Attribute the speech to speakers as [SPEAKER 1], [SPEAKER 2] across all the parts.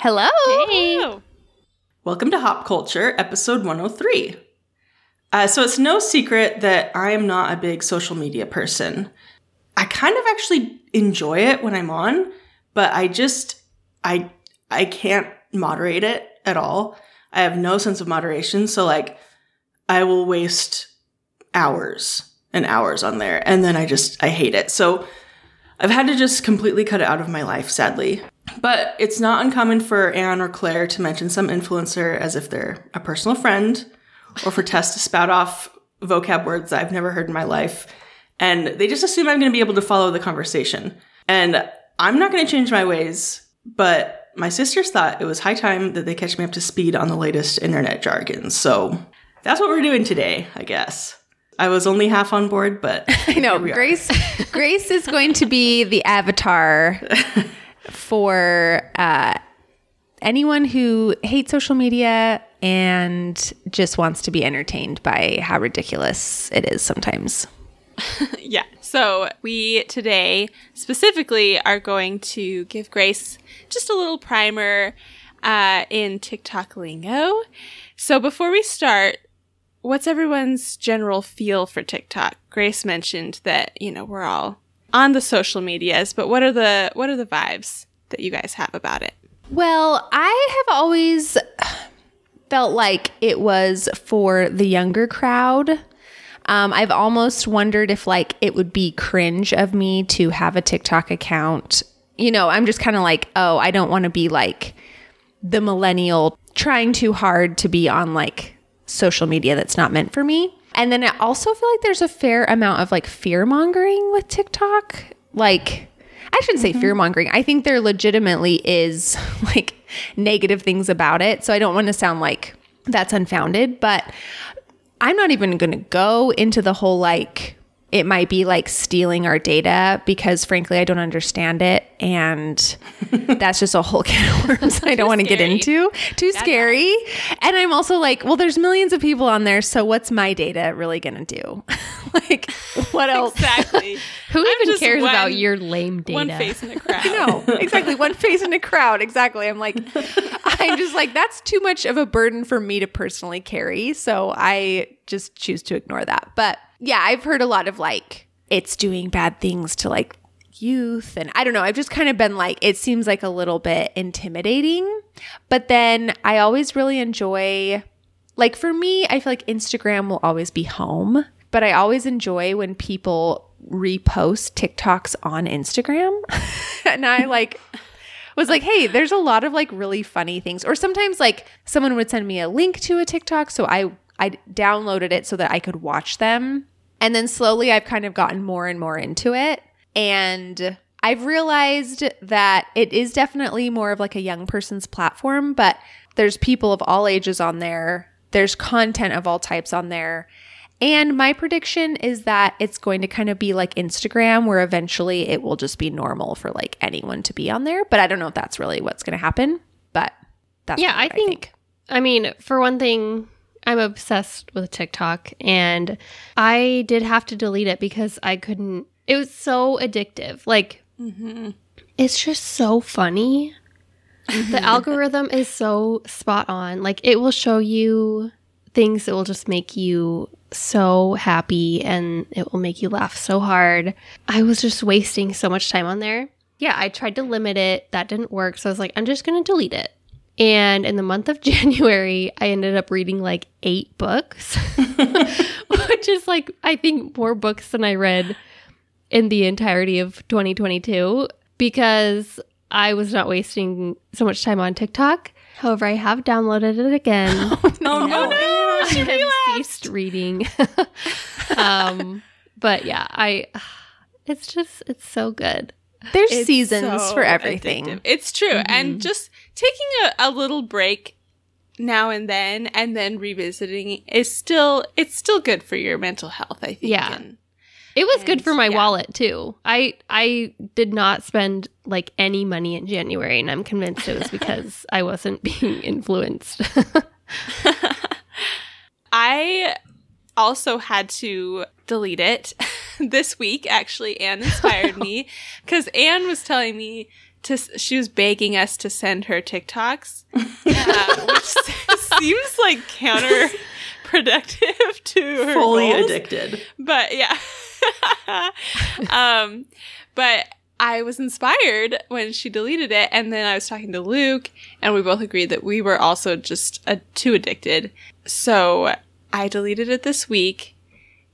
[SPEAKER 1] Hello.
[SPEAKER 2] Hey.
[SPEAKER 3] welcome to Hop Culture, episode 103. Uh, so it's no secret that I am not a big social media person. I kind of actually enjoy it when I'm on, but I just I I can't moderate it at all. I have no sense of moderation, so like I will waste hours and hours on there and then I just I hate it. So I've had to just completely cut it out of my life, sadly. But it's not uncommon for Anne or Claire to mention some influencer as if they're a personal friend, or for Tess to spout off vocab words I've never heard in my life. And they just assume I'm going to be able to follow the conversation. And I'm not going to change my ways, but my sisters thought it was high time that they catch me up to speed on the latest internet jargon. So that's what we're doing today, I guess. I was only half on board, but
[SPEAKER 1] I know
[SPEAKER 3] here we are.
[SPEAKER 1] Grace. Grace is going to be the avatar for uh, anyone who hates social media and just wants to be entertained by how ridiculous it is sometimes.
[SPEAKER 2] Yeah. So we today specifically are going to give Grace just a little primer uh, in TikTok lingo. So before we start, what's everyone's general feel for TikTok? Grace mentioned that you know we're all on the social medias, but what are the what are the vibes that you guys have about it?
[SPEAKER 1] Well, I have always felt like it was for the younger crowd. Um, I've almost wondered if like it would be cringe of me to have a TikTok account. You know, I'm just kind of like, oh, I don't want to be like the millennial trying too hard to be on like social media that's not meant for me. And then I also feel like there's a fair amount of like fear mongering with TikTok. Like, I shouldn't say fear mm-hmm. mongering. I think there legitimately is like negative things about it. So I don't want to sound like that's unfounded, but I'm not even going to go into the whole like it might be like stealing our data because frankly I don't understand it and that's just a whole can of worms I don't want to get into. Too scary. And I'm also like, well there's millions of people on there so what's my data really going to do? like what else?
[SPEAKER 2] Exactly.
[SPEAKER 4] Who
[SPEAKER 2] I'm
[SPEAKER 4] even cares
[SPEAKER 2] one-
[SPEAKER 4] about your lame data?
[SPEAKER 2] One face in a crowd.
[SPEAKER 1] No, exactly. One face in a crowd. Exactly. I'm like, I'm just like, that's too much of a burden for me to personally carry. So I just choose to ignore that. But yeah, I've heard a lot of like, it's doing bad things to like youth. And I don't know. I've just kind of been like, it seems like a little bit intimidating. But then I always really enjoy, like, for me, I feel like Instagram will always be home. But I always enjoy when people repost TikToks on Instagram. and I like was like, hey, there's a lot of like really funny things. Or sometimes like someone would send me a link to a TikTok. So I I downloaded it so that I could watch them. And then slowly I've kind of gotten more and more into it. And I've realized that it is definitely more of like a young person's platform, but there's people of all ages on there. There's content of all types on there. And my prediction is that it's going to kind of be like Instagram, where eventually it will just be normal for like anyone to be on there. But I don't know if that's really what's going to happen. But that's
[SPEAKER 4] Yeah,
[SPEAKER 1] what
[SPEAKER 4] I think, I mean, for one thing, I'm obsessed with TikTok and I did have to delete it because I couldn't. It was so addictive. Like, mm-hmm. it's just so funny. the mm-hmm. algorithm is so spot on. Like, it will show you things that will just make you so happy and it will make you laugh so hard. I was just wasting so much time on there. Yeah, I tried to limit it. That didn't work. So I was like, I'm just going to delete it. And in the month of January, I ended up reading like eight books, which is like, I think, more books than I read in the entirety of 2022 because I was not wasting so much time on TikTok. However, I have downloaded it again.
[SPEAKER 3] Oh no.
[SPEAKER 2] no, she
[SPEAKER 4] I ceased reading. um, but yeah, I. It's just it's so good.
[SPEAKER 1] There's
[SPEAKER 2] It's
[SPEAKER 1] seasons
[SPEAKER 2] so
[SPEAKER 1] for everything.
[SPEAKER 2] addictive. It's true. And just taking a, a little break now and then and then revisiting is still it's still good for your mental health, I think.
[SPEAKER 4] Yeah.
[SPEAKER 2] And
[SPEAKER 4] It was good for my
[SPEAKER 2] yeah.
[SPEAKER 4] wallet too. I I did not spend like any money in January, and I'm convinced it was because I wasn't being influenced.
[SPEAKER 2] I also had to delete it this week. Actually, Anne inspired me because Anne was telling me to. She was begging us to send her TikToks, uh, which seems like counterproductive to her
[SPEAKER 3] Fully
[SPEAKER 2] goals.
[SPEAKER 3] addicted.
[SPEAKER 2] But yeah, um, but I was inspired when she deleted it, and then I was talking to Luke, and we both agreed that we were also just uh, too addicted. So I deleted it this week.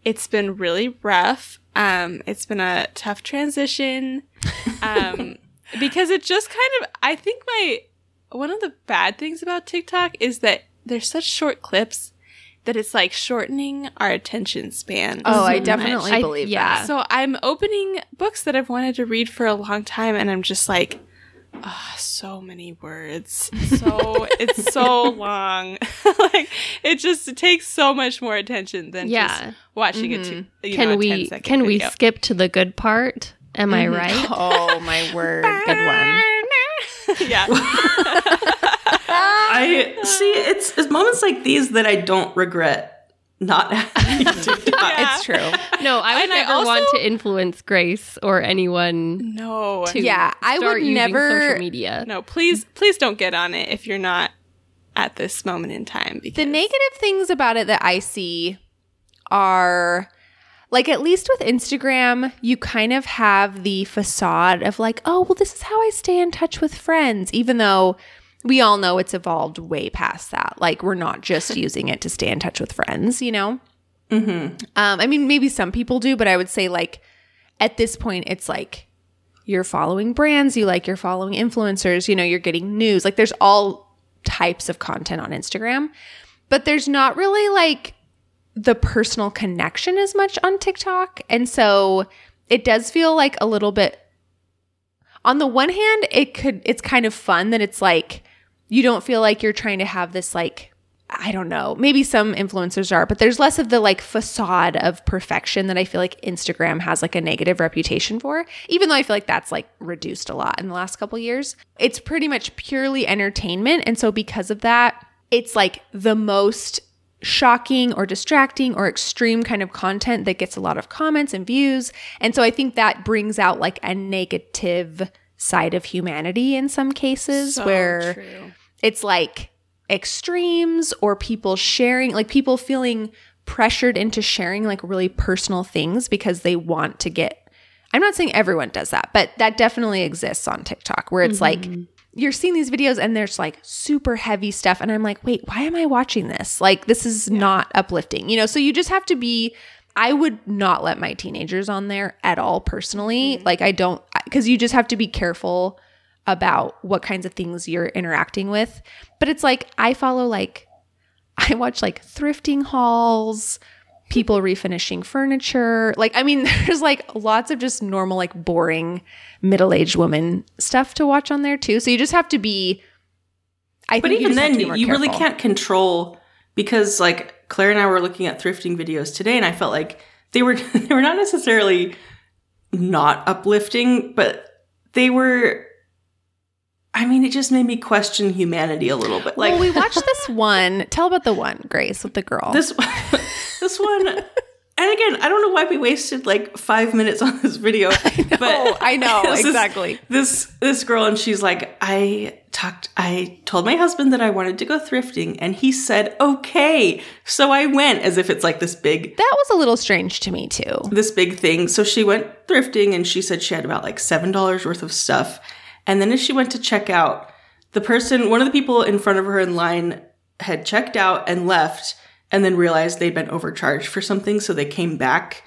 [SPEAKER 2] It's been really rough. Um, it's been a tough transition. Um, because it just kind of, I think my, one of the bad things about TikTok is that there's such short clips that it's like shortening our attention span.
[SPEAKER 1] Oh, I definitely
[SPEAKER 2] much.
[SPEAKER 4] I-
[SPEAKER 1] believe
[SPEAKER 4] yeah.
[SPEAKER 1] that.
[SPEAKER 2] So I'm opening books that I've wanted to read for a long time, and I'm just like, ah, so many words. So it's so long. like it just it takes so much more attention than
[SPEAKER 4] Yeah.
[SPEAKER 2] just watching it. To, you
[SPEAKER 4] can
[SPEAKER 2] know, a
[SPEAKER 4] we
[SPEAKER 2] 10 second
[SPEAKER 4] can we skip to the good part? Am I mm-hmm. right?
[SPEAKER 1] Oh my word, good one.
[SPEAKER 2] yeah.
[SPEAKER 3] I see. It's, it's moments like these that I don't regret not having TikTok.
[SPEAKER 2] Yeah.
[SPEAKER 1] It's true.
[SPEAKER 4] No, I would
[SPEAKER 2] And I
[SPEAKER 4] never want to influence Grace or anyone
[SPEAKER 2] No.
[SPEAKER 4] to
[SPEAKER 1] Yeah, I
[SPEAKER 4] start
[SPEAKER 1] would
[SPEAKER 4] using
[SPEAKER 1] never-
[SPEAKER 4] social media.
[SPEAKER 2] No, please, please don't get on it if you're not at this moment in time. Because
[SPEAKER 1] The negative things about it that I see are like at least with Instagram, you kind of have the facade of like, oh, well, this is how I stay in touch with friends, even though we all know it's evolved way past that. Like, we're not just using it to stay in touch with friends, you know? Um, I mean, maybe some people do, but I would say like at this point, it's like you're following brands you like, you're following influencers, you know, you're getting news. Like, there's all types of content on Instagram, but there's not really like the personal connection as much on TikTok. And so it does feel like a little bit on the one hand, it could it's kind of fun that it's like you don't feel like you're trying to have this like I don't know. Maybe some influencers are, but there's less of the like facade of perfection that I feel like Instagram has like a negative reputation for. Even though I feel like that's like reduced a lot in the last couple years. It's pretty much purely entertainment and so because of that, it's like the most shocking or distracting or extreme kind of content that gets a lot of comments and views. And so I think that brings out like a negative side of humanity in some cases
[SPEAKER 2] So
[SPEAKER 1] where
[SPEAKER 2] true.
[SPEAKER 1] it's like extremes or people sharing like people feeling pressured into sharing like really personal things because they want to get I'm not saying everyone does that, but that definitely exists on TikTok where it's like mm-hmm. You're seeing these videos and there's like super heavy stuff and I'm like, "Wait, why am I watching this? Like this is not uplifting." You know, so you just have to be I would not let my teenagers on there at all personally. Mm-hmm. Like I don't cuz you just have to be careful about what kinds of things you're interacting with. But it's like I follow like I watch like thrifting hauls, people refinishing furniture. Like I mean there's like lots of just normal like boring middle-aged woman stuff to watch on there too. So you just have to be I
[SPEAKER 3] But
[SPEAKER 1] you
[SPEAKER 3] even then,
[SPEAKER 1] to be more
[SPEAKER 3] you really can't control because, like, Claire and I were looking at thrifting videos today, and I felt like they were they were not necessarily not uplifting, but they were. I mean, it just made me question humanity a little bit. Like
[SPEAKER 1] well, we watched this one. Tell about the one, Grace, with the girl.
[SPEAKER 3] this one. this one. And again, I don't know why we wasted like five minutes on this video. but
[SPEAKER 1] oh, I know
[SPEAKER 3] this is-
[SPEAKER 1] exactly.
[SPEAKER 3] this this girl and she's like i talked i told my husband that i wanted to go thrifting and he said okay so i went as if it's like this big
[SPEAKER 1] That was a little strange to me too.
[SPEAKER 3] this big thing so she went thrifting and she said she had about like seven dollars worth of stuff and then as she went to check out the person one of the people in front of her in line had checked out and left and then realized they'd been overcharged for something. So they came back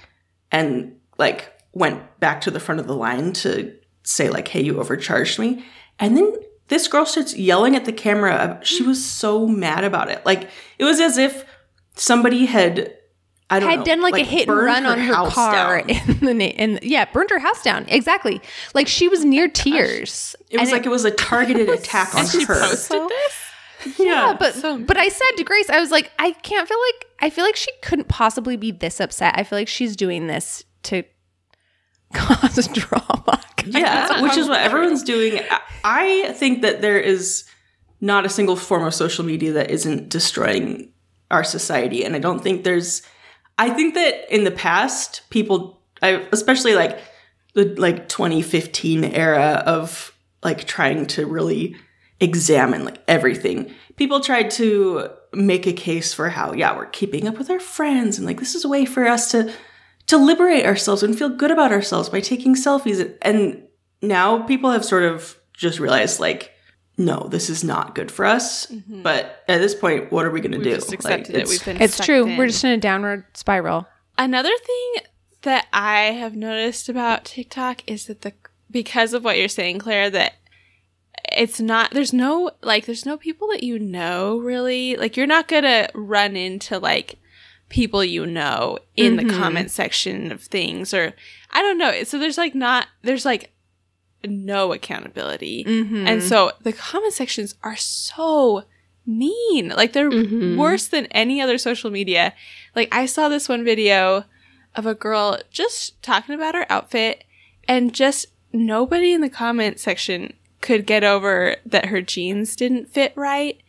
[SPEAKER 3] and like went back to the front of the line to say like hey you overcharged me. And then this girl starts yelling at the camera. She was so mad about it. Like it was as if somebody had I don't
[SPEAKER 1] had
[SPEAKER 3] know,
[SPEAKER 1] done like, a hit and
[SPEAKER 3] burned
[SPEAKER 1] run on her car
[SPEAKER 3] down.
[SPEAKER 1] in the na- in yeah, burned her house down. Exactly. Like she was near tears.
[SPEAKER 3] It was like it was a targeted attack on
[SPEAKER 2] She
[SPEAKER 3] her.
[SPEAKER 2] posted this.
[SPEAKER 1] yeah, but
[SPEAKER 2] so-
[SPEAKER 1] but I said to Grace, I was like, I can't feel like I feel like she couldn't possibly be this upset. I feel like she's doing this to cause drama.
[SPEAKER 3] Yeah, which is what everyone's doing. I- I think that there is not a single form of social media that isn't destroying our society, and I don't think there's. I think that in the past, people, I, especially like the like 2015 era of like trying to really examine like everything. People tried to make a case for how yeah we're keeping up with our friends and like this is a way for us to to liberate ourselves and feel good about ourselves by taking selfies and now people have sort of just realized like no this is not good for us but at this point what are we going to
[SPEAKER 2] Mm-hmm. We've
[SPEAKER 3] do
[SPEAKER 2] just
[SPEAKER 3] Like,
[SPEAKER 2] accepted it.
[SPEAKER 3] it's-
[SPEAKER 2] We've been
[SPEAKER 1] It's true.
[SPEAKER 2] in.
[SPEAKER 1] We're just in a downward spiral.
[SPEAKER 2] Another thing that I have noticed about TikTok is that the because of what you're saying, Claire, that it's not there's no like there's no people that you know really. Like you're not gonna run into like people you know in the comment section of things or I don't know. So there's like not there's like no accountability. Mm-hmm. And so the comment sections are so mean. Like they're mm-hmm. worse than any other social media. Like I saw this one video of a girl just talking about her outfit and just nobody in the comment section could get over that her jeans didn't fit right.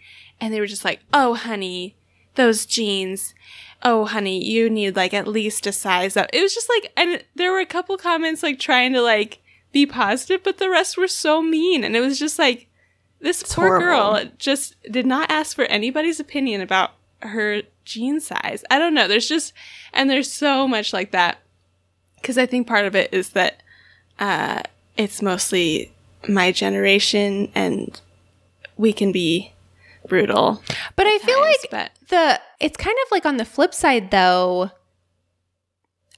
[SPEAKER 2] And they were just like, "Oh, honey, those jeans. Oh, honey, you need like at least a size up." It was just like and there were a couple comments like trying to like be positive, but the rest were so mean and it was just like this poor girl just did not ask for anybody's opinion about her jean size. I don't know. There's just, and there's so much like that. Cause I think part of it is that, uh, it's mostly my generation and we can be brutal.
[SPEAKER 1] But I feel
[SPEAKER 2] times,
[SPEAKER 1] like
[SPEAKER 2] but
[SPEAKER 1] the it's kind of like on the flip side though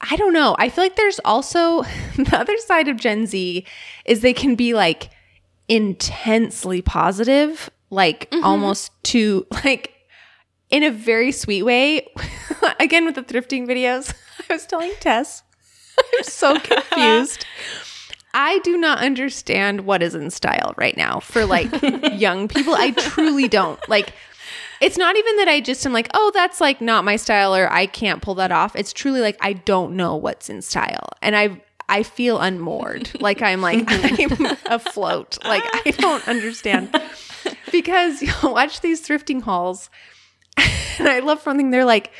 [SPEAKER 1] i don't know. I feel like there's also the other side of gen z is they can be like intensely positive like mm-hmm. almost to like in a very sweet way. Again with the thrifting videos i was telling tess. I'm so confused. I do not understand what is in style right now for like young people. I truly don't. Like it's not even that I just am like, "Oh, that's like not my style or I can't pull that off." It's truly like I don't know what's in style. And I I feel unmoored. like I'm like I'm afloat. Like I don't understand. Because you watch these thrifting hauls and I love something they're like,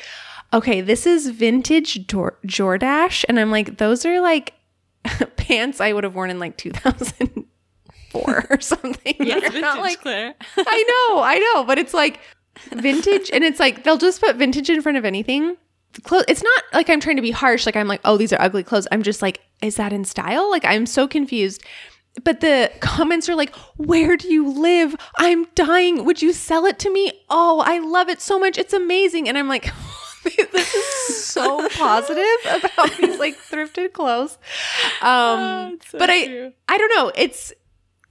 [SPEAKER 1] "Okay, this is vintage Dor- Jordache." And I'm like, "Those are like pants I would have worn in like 2004 or something.
[SPEAKER 2] yes,
[SPEAKER 1] They're not like
[SPEAKER 2] Claire.
[SPEAKER 1] I know, I know, but it's like vintage, and it's like they'll just put vintage in front of anything. The clo- it's not like I'm trying to be harsh. Like I'm like, oh, these are ugly clothes. I'm just like, is that in style? Like I'm so confused. But the comments are like, where do you live? I'm dying. Would you sell it to me? Oh, I love it so much. It's amazing. And I'm like, this is so positive about these like thrifted clothes. Um,
[SPEAKER 2] it's so
[SPEAKER 1] but I,
[SPEAKER 2] true.
[SPEAKER 1] I don't know. It's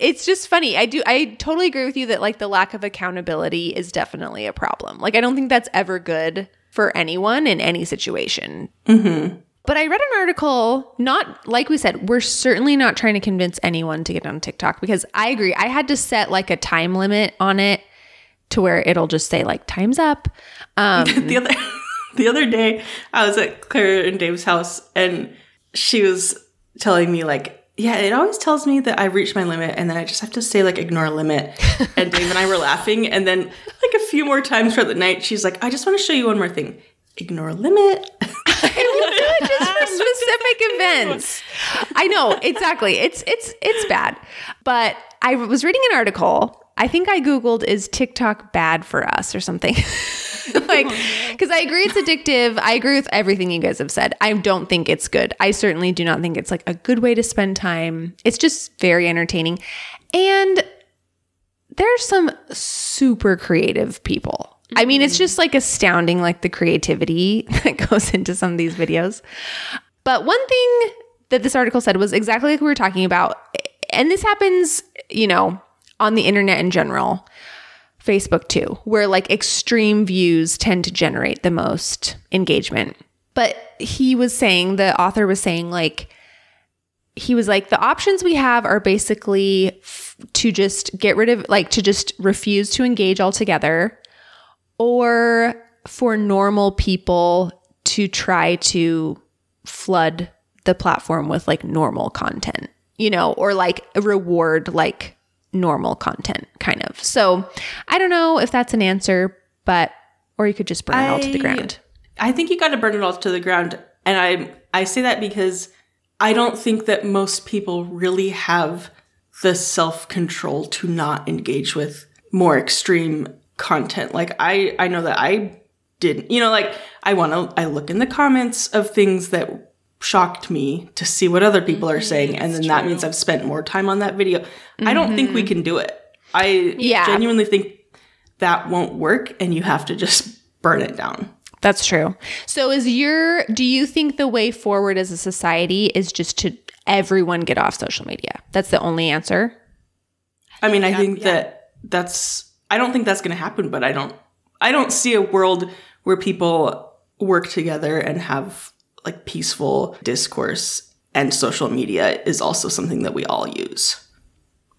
[SPEAKER 1] it's just funny. I do I totally agree with you that like the lack of accountability is definitely a problem. Like I don't think that's ever good for anyone in any situation. But I read an article, not like we said, we're certainly not trying to convince anyone to get on TikTok because I agree. I had to set like a time limit on it to where it'll just say like time's up. Um,
[SPEAKER 3] the other the other day I was at Claire and Dave's house and she was telling me like yeah, it always tells me that I've reached my limit and then I just have to say like ignore limit. And Dave and I were laughing and then like a few more times throughout the night she's like, I just want to show you one more thing. Ignore limit.
[SPEAKER 1] just for specific events. I know exactly. It's it's it's bad. But I was reading an article. I think I googled is TikTok bad for us or something. like oh, cuz I agree it's addictive. I agree with everything you guys have said. I don't think it's good. I certainly do not think it's like a good way to spend time. It's just very entertaining. And there's some super creative people. I mean, it's mm-hmm. just like astounding, like the creativity that goes into some of these videos. But one thing that this article said was exactly like we were talking about. And this happens, you know, on the internet in general, Facebook too, where like extreme views tend to generate the most engagement. but he was saying, the author was saying, like, he was like, the options we have are basically f- to just get rid of, like, to just refuse to engage altogether, or for normal people to try to flood the platform with like normal content, you know, or like reward like normal content, kind of. So I don't know if that's an answer, but, or you could just burn it all to the ground.
[SPEAKER 3] I think you got to burn it all to the ground, and I I say that because I don't think that most people really have the self control to not engage with more extreme content. Like I I know that I didn't, you know, like I want to I look in the comments of things that shocked me to see what other people are mm-hmm. saying, and then that means I've spent more time on that video. I don't think we mm-hmm. can do it. I
[SPEAKER 1] Yeah.
[SPEAKER 3] genuinely think that won't work, and you have to just burn it down.
[SPEAKER 1] That's true. So is your do you think the way forward as a society is just to everyone get off social media? That's the only answer?
[SPEAKER 3] I mean, I think that that's I don't think that's going to happen, but I don't I don't see a world where people work together and have like peaceful discourse and social media is also something that we all use.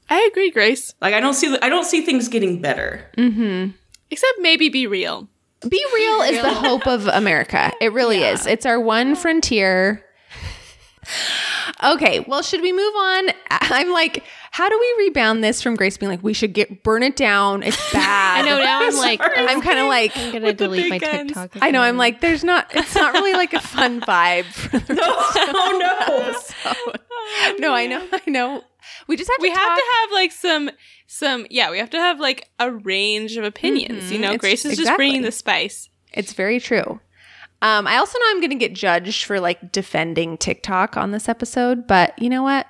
[SPEAKER 2] I agree, Grace.
[SPEAKER 3] Like I don't see I don't see things getting better. Mhm.
[SPEAKER 2] Except maybe BeReal.
[SPEAKER 1] Be real is the hope of America. It really is. It's our one frontier. Okay, well, should we move on? I'm like, how do we rebound this from Grace being like, we should get burn it down? It's bad.
[SPEAKER 4] I know now I'm like
[SPEAKER 1] I'm kind of like,
[SPEAKER 4] I'm gonna delete my. TikTok.
[SPEAKER 1] I know. I'm like, there's not. It's not really like a fun vibe. For the
[SPEAKER 3] oh no.
[SPEAKER 1] Oh, no, I know. I know. We just have to.
[SPEAKER 2] We have
[SPEAKER 1] talk-
[SPEAKER 2] to have like some some yeah, we have to have like a range of opinions. You know, mm-hmm.
[SPEAKER 1] It's-
[SPEAKER 2] Grace is just bringing the spice.
[SPEAKER 1] It's very true. Um, I also know I'm going to get judged for like defending TikTok on this episode, but you know what?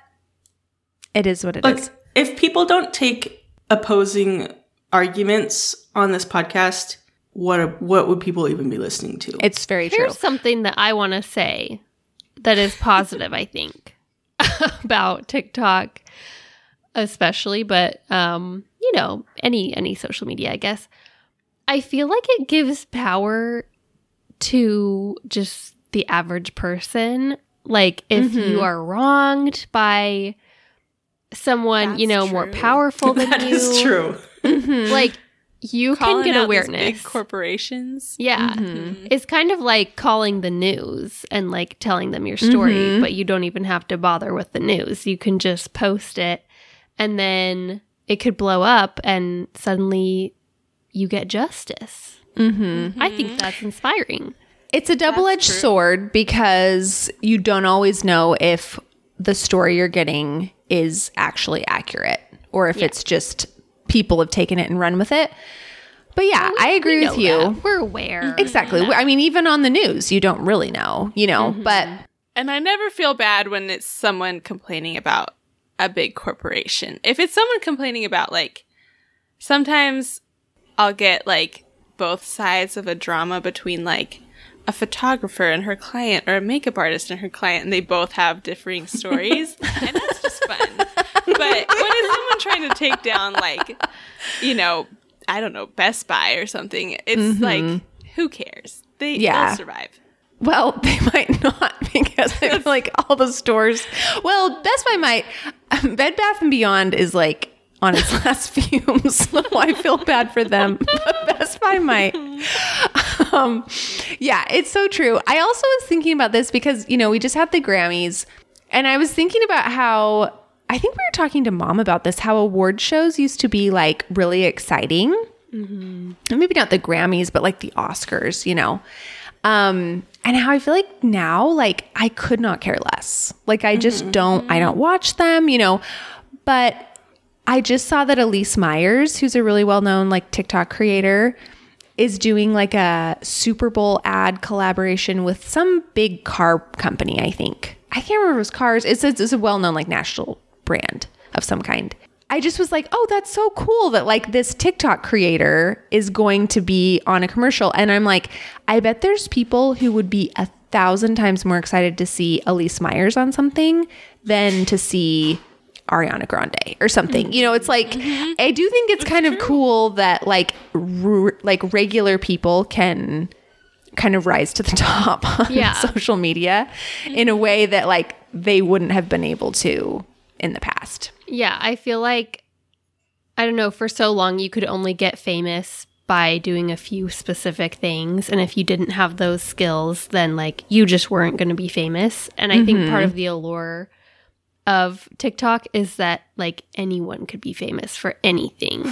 [SPEAKER 1] It is what it is.
[SPEAKER 3] Like if people don't take opposing arguments on this podcast, what what would people even be listening to?
[SPEAKER 1] It's very true.
[SPEAKER 4] Here's something that I want to say that is positive, I think, about TikTok, especially, but um, you know, any any social media, I guess. I feel like it gives power to just the average person. Like if you are wronged by someone, you know,
[SPEAKER 2] That's
[SPEAKER 4] more powerful than
[SPEAKER 3] That
[SPEAKER 4] you,
[SPEAKER 3] is true.
[SPEAKER 4] like you
[SPEAKER 2] Calling
[SPEAKER 4] can get awareness.
[SPEAKER 2] big corporations.
[SPEAKER 4] Yeah.
[SPEAKER 1] Mm-hmm.
[SPEAKER 4] It's kind of like calling the news and like telling them your story,
[SPEAKER 1] Mm-hmm.
[SPEAKER 4] but you don't even have to bother with the news. You can just post it and then it could blow up and suddenly you get justice. Mm-hmm. I think mm-hmm. that's inspiring.
[SPEAKER 1] It's a double edged sword because you don't always know if the story you're getting is actually accurate or if it's just people have taken it and run with it. But yeah, I agree with you.
[SPEAKER 4] that. We're aware. Mm-hmm.
[SPEAKER 1] Exactly. I mean, even on the news, you don't really know, you know, mm-hmm. but
[SPEAKER 2] And I never feel bad when it's someone complaining about a big corporation. If it's someone complaining about like sometimes I'll get like both sides of a drama between like a photographer and her client or a makeup artist and her client and they both have differing stories and that's just fun. But when it's someone trying to take down like you know, I don't know, Best Buy or something, it's like who cares? They
[SPEAKER 1] Yeah.
[SPEAKER 2] they'll survive.
[SPEAKER 1] Well, they might not because I feel like all the stores. Well, Best Buy might. Um, Bed Bath and Beyond is like on its last fumes, so I feel bad for them. Best Buy might. Um, yeah, it's so true. I also was thinking about this because you know we just had the Grammys, and I was thinking about how I think we were talking to mom about this. How award shows used to be like really exciting. And maybe not the Grammys, but like the Oscars, you know. Um, and how I feel like now, like I could not care less. Like I just don't, I don't watch them, you know. But I just saw that Elyse Myers, who's a really well known like TikTok creator, is doing like a Super Bowl ad collaboration with some big car company, I think. I can't remember if it was cars. It's, it's, it's a well known like national brand of some kind. I just was like, oh, that's so cool that like this TikTok creator is going to be on a commercial. And I'm like, I bet there's people who would be a thousand times more excited to see Elyse Myers on something than to see Ariana Grande or something. You know, it's like mm-hmm. I do think it's kind of cool that like r- like regular people can kind of rise to the top on
[SPEAKER 4] Yeah.
[SPEAKER 1] social media in a way that like they wouldn't have been able to in the past.
[SPEAKER 4] Yeah, I feel like I don't know, for so long you could only get famous by doing a few specific things and if you didn't have those skills then like you just weren't going to be famous. And I think part mm-hmm. of the allure of TikTok is that like anyone could be famous for anything.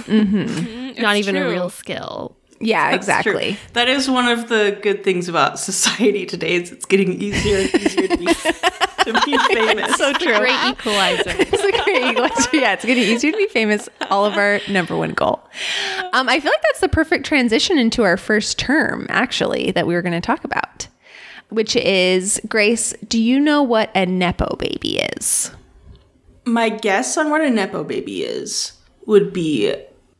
[SPEAKER 4] Not even a real skill.
[SPEAKER 1] Yeah,
[SPEAKER 3] That's true.
[SPEAKER 1] exactly.
[SPEAKER 3] That is one of the good things about society today. Is it's getting easier and easier to be, to be famous.
[SPEAKER 1] So true.
[SPEAKER 4] Great equalizer.
[SPEAKER 1] it's a great equalizer. Yeah, it's getting easier to be famous. All of our number one goal. Um, I feel like that's the perfect transition into our first term, actually, that we were going to talk about, which is Grace. Do you know what a nepo baby is?
[SPEAKER 3] My guess on what a nepo baby is would be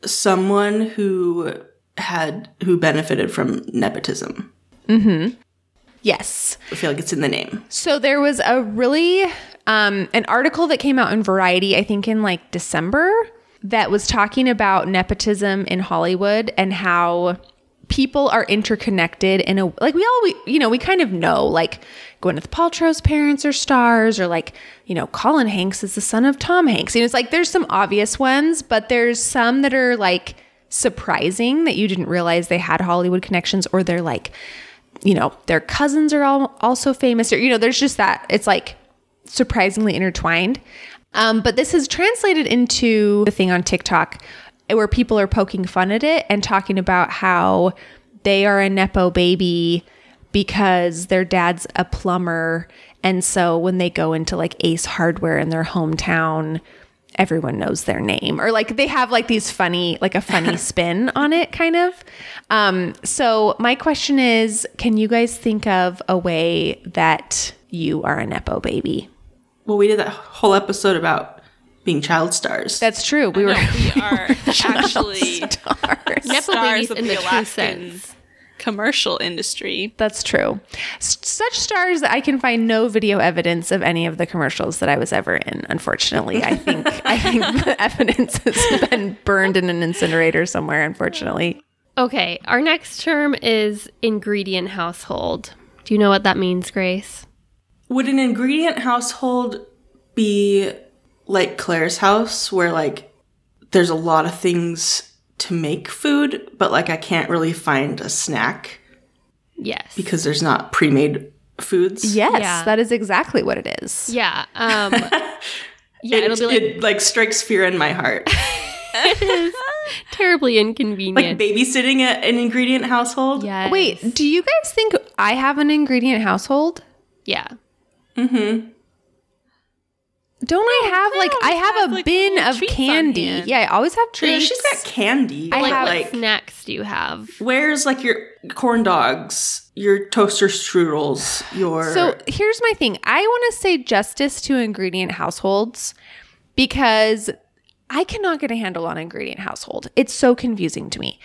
[SPEAKER 3] someone who had who benefited from nepotism. Mhm.
[SPEAKER 1] Yes.
[SPEAKER 3] I feel like it's in the name.
[SPEAKER 1] So there was a really um, an article that came out in Variety, I think in like December, that was talking about nepotism in Hollywood and how people are interconnected in a like we all we, you know we kind of know like Gwyneth Paltrow's parents are stars or like you know Colin Hanks is the son of Tom Hanks. Know, it's like there's some obvious ones, but there's some that are like surprising that you didn't realize they had Hollywood connections or they're like you know, their cousins are all also famous, or you know, there's just that it's like surprisingly intertwined. Um, but this is translated into the thing on TikTok where people are poking fun at it and talking about how they are a nepo baby because their dad's a plumber, and so when they go into like Ace Hardware in their hometown, everyone knows their name. Or like they have like these funny like a funny spin on it kind of. Um so my question is can you guys think of a way that you are a nepo baby?
[SPEAKER 3] Well, we did that whole episode about being child stars.
[SPEAKER 1] that's true we were
[SPEAKER 2] No, we are actually
[SPEAKER 1] stars
[SPEAKER 4] Nepo
[SPEAKER 2] stars
[SPEAKER 4] babies
[SPEAKER 2] of
[SPEAKER 4] in
[SPEAKER 2] the
[SPEAKER 4] the
[SPEAKER 2] Alaskan commercial industry.
[SPEAKER 1] that's true S- such stars that i can find no video evidence of any of the commercials that i was ever in unfortunately i think i think the evidence has been burned in an incinerator somewhere unfortunately
[SPEAKER 4] Okay, our next term is ingredient household. Do you know what that means, Grace?
[SPEAKER 3] Would an ingredient household be like Claire's house, where like there's a lot of things to make food, but like I can't really find a snack
[SPEAKER 4] Yes.
[SPEAKER 3] because there's not pre-made foods?
[SPEAKER 1] yes
[SPEAKER 4] Yeah.
[SPEAKER 1] that is exactly what it is
[SPEAKER 4] yeah. Um Yeah,
[SPEAKER 3] it,
[SPEAKER 4] it'll be like
[SPEAKER 3] it like strikes fear in my heart.
[SPEAKER 4] It
[SPEAKER 3] is terribly
[SPEAKER 4] inconvenient.
[SPEAKER 3] like babysitting a, an ingredient household.
[SPEAKER 4] Yeah.
[SPEAKER 1] Wait, do you guys think I have an ingredient household?
[SPEAKER 4] Yeah.
[SPEAKER 1] Don't I have like I
[SPEAKER 2] always
[SPEAKER 1] have a
[SPEAKER 2] like,
[SPEAKER 1] bin of candy? Yeah, I always have
[SPEAKER 3] Yeah,
[SPEAKER 1] treats.
[SPEAKER 3] she's got candy.
[SPEAKER 1] I
[SPEAKER 3] but,
[SPEAKER 1] have-
[SPEAKER 3] like
[SPEAKER 4] snacks do you have?
[SPEAKER 3] where's like your corn dogs, your toaster strudels, your
[SPEAKER 1] So here's my thing. I want to say justice to ingredient households because I cannot get a handle on ingredient household. It's so confusing to me.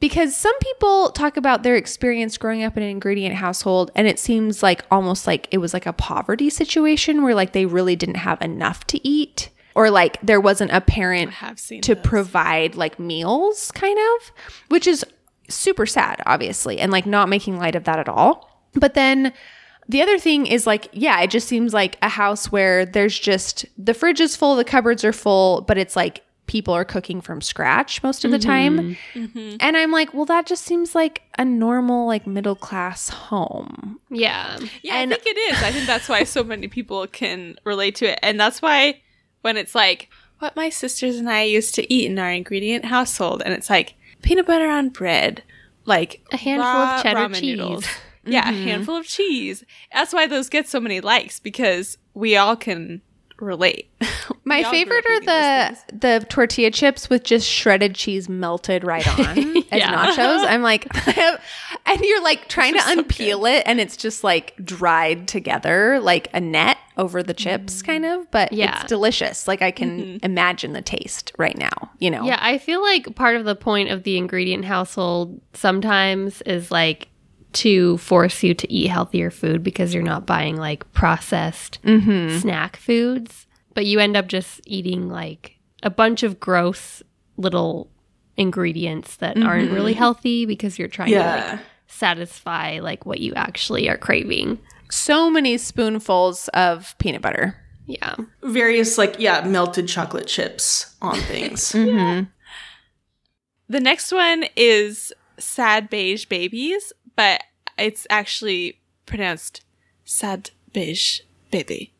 [SPEAKER 1] Because some people talk about their experience growing up in an ingredient household and it seems like almost like it was like a poverty situation where like they really didn't have enough to eat or like there wasn't a parent
[SPEAKER 2] have seen
[SPEAKER 1] to
[SPEAKER 2] those.
[SPEAKER 1] provide like meals kind of, which is super sad obviously and like not making light of that at all. But then the other thing is like, yeah, it just seems like a house where there's just the fridge is full, the cupboards are full, but it's like people are cooking from scratch most of the mm-hmm. time. Mm-hmm. And I'm like, well, that just seems like a normal, like middle class home.
[SPEAKER 4] Yeah.
[SPEAKER 2] Yeah,
[SPEAKER 1] And-
[SPEAKER 2] I think it is. I think that's why so many people can relate to it. And that's why when it's like what my sisters and I used to eat in our ingredient household, and it's like peanut butter on bread, like
[SPEAKER 4] A handful of
[SPEAKER 2] raw
[SPEAKER 4] cheddar
[SPEAKER 2] ramen
[SPEAKER 4] cheese.
[SPEAKER 2] Yeah, a mm-hmm. handful of cheese. That's why those get so many likes because we all can relate.
[SPEAKER 1] My
[SPEAKER 2] We all
[SPEAKER 1] favorite are the the tortilla chips with just shredded cheese melted right on as nachos. I'm like, and you're like trying to
[SPEAKER 2] are so
[SPEAKER 1] unpeel it, and it's just like dried together like a net over the chips, mm-hmm. kind of. But
[SPEAKER 4] Yeah.
[SPEAKER 1] it's delicious. Like I can mm-hmm. imagine the taste right now. You know,
[SPEAKER 4] Yeah, I feel like part of the point of the ingredient household sometimes is like to force you to eat healthier food because you're not buying like processed mm-hmm. snack foods, but you end up just eating like a bunch of gross little ingredients that aren't really mm-hmm. healthy because you're trying to like satisfy like what you actually are craving.
[SPEAKER 1] So many spoonfuls of peanut butter.
[SPEAKER 4] Yeah.
[SPEAKER 3] Various, like, yeah, melted chocolate chips on things. Mm-hmm.
[SPEAKER 2] The next one is sad beige babies, but it's actually pronounced sad beige baby.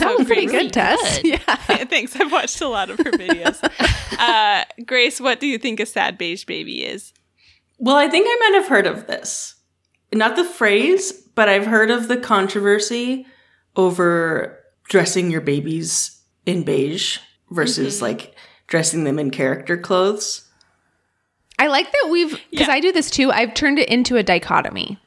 [SPEAKER 1] That was pretty
[SPEAKER 2] Grace-
[SPEAKER 1] good, Tess. Yeah.
[SPEAKER 2] Thanks. I've watched a lot of her videos. uh, Grace, what do you think a sad beige baby is?
[SPEAKER 3] Well, I think I might have heard of this. Not the phrase, but I've heard of the controversy over dressing your babies in beige versus like dressing them in character clothes.
[SPEAKER 1] I like that we've because
[SPEAKER 2] Yeah.
[SPEAKER 1] I do this too. I've turned it into a dichotomy.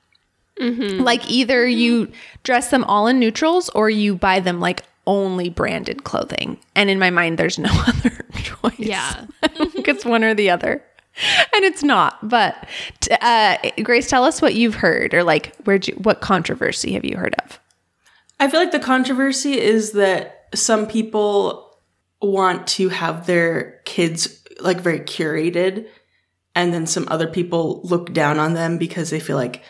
[SPEAKER 1] Like either you dress them all in neutrals or you buy them like only branded clothing. And in my mind, there's no other choice.
[SPEAKER 4] Yeah.
[SPEAKER 1] It's one or the other. And it's not. But t- uh, Grace, tell us what you've heard or like where'd you, what controversy have you heard of?
[SPEAKER 3] I feel like the controversy is that some people want to have their kids like very curated, and then some other people look down on them because they feel like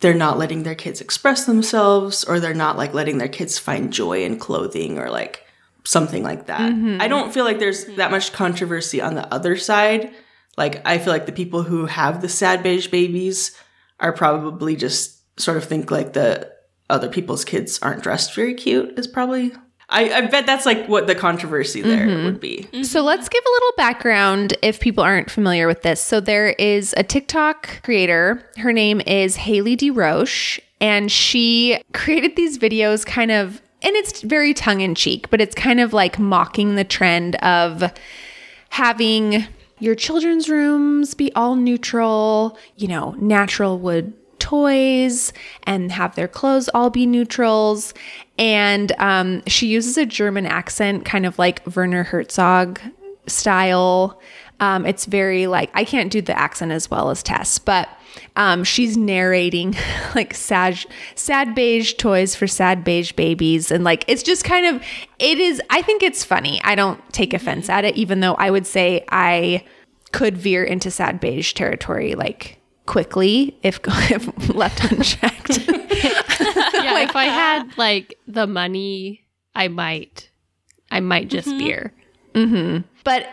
[SPEAKER 3] they're not letting their kids express themselves or they're not like letting their kids find joy in clothing or like something like that. Mm-hmm. I don't feel like there's that much controversy on the other side. Like I feel like the people who have the sad beige babies are probably just sort of think like the other people's kids aren't dressed very cute is probably I, I bet that's like what the controversy there mm-hmm. would be. Mm-hmm.
[SPEAKER 1] So let's give a little background if people aren't familiar with this. So there is a TikTok creator. Her name is Hayley DeRoche, and she created these videos kind of, and it's very tongue in cheek, but it's kind of like mocking the trend of having your children's rooms be all neutral, you know, natural wood toys and have their clothes all be neutrals. And um, she uses a German accent, kind of like Werner Herzog style. Um, it's very like, I can't do the accent as well as Tess, but um, she's narrating like sad, sad beige toys for sad beige babies. And like, it's just kind of, it is, I think it's funny. I don't take offense at it, even though I would say I could veer into sad beige territory like quickly if, if left unchecked.
[SPEAKER 4] Yeah. if I had like the money, I might, I might just mm-hmm. veer. Mm-hmm.
[SPEAKER 1] but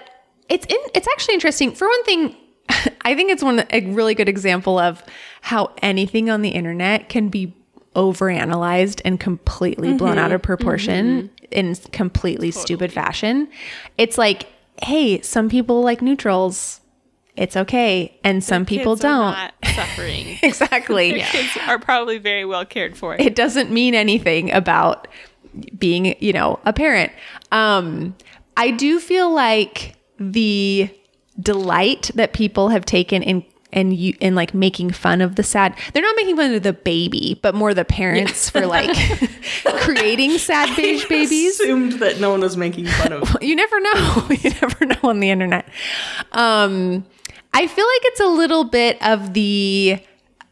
[SPEAKER 1] it's in, it's actually interesting. For one thing, I think it's one a really good example of how anything on the internet can be overanalyzed and completely blown out of mm-hmm. proportion in completely stupid fashion. It's like, hey, some people like neutrals. It's okay, and some people don't.
[SPEAKER 2] not suffering.
[SPEAKER 1] exactly.
[SPEAKER 2] Kids are probably very well cared for.
[SPEAKER 1] it doesn't mean anything about being, you know, a parent. Um, I do feel like the delight that people have taken in and you in like making fun of the sad they're not making fun of the baby but more the parents for like creating sad beige babies
[SPEAKER 3] Assumed that no one was making fun of.
[SPEAKER 1] you never know. you never know on the internet. Um, I feel like it's a little bit of the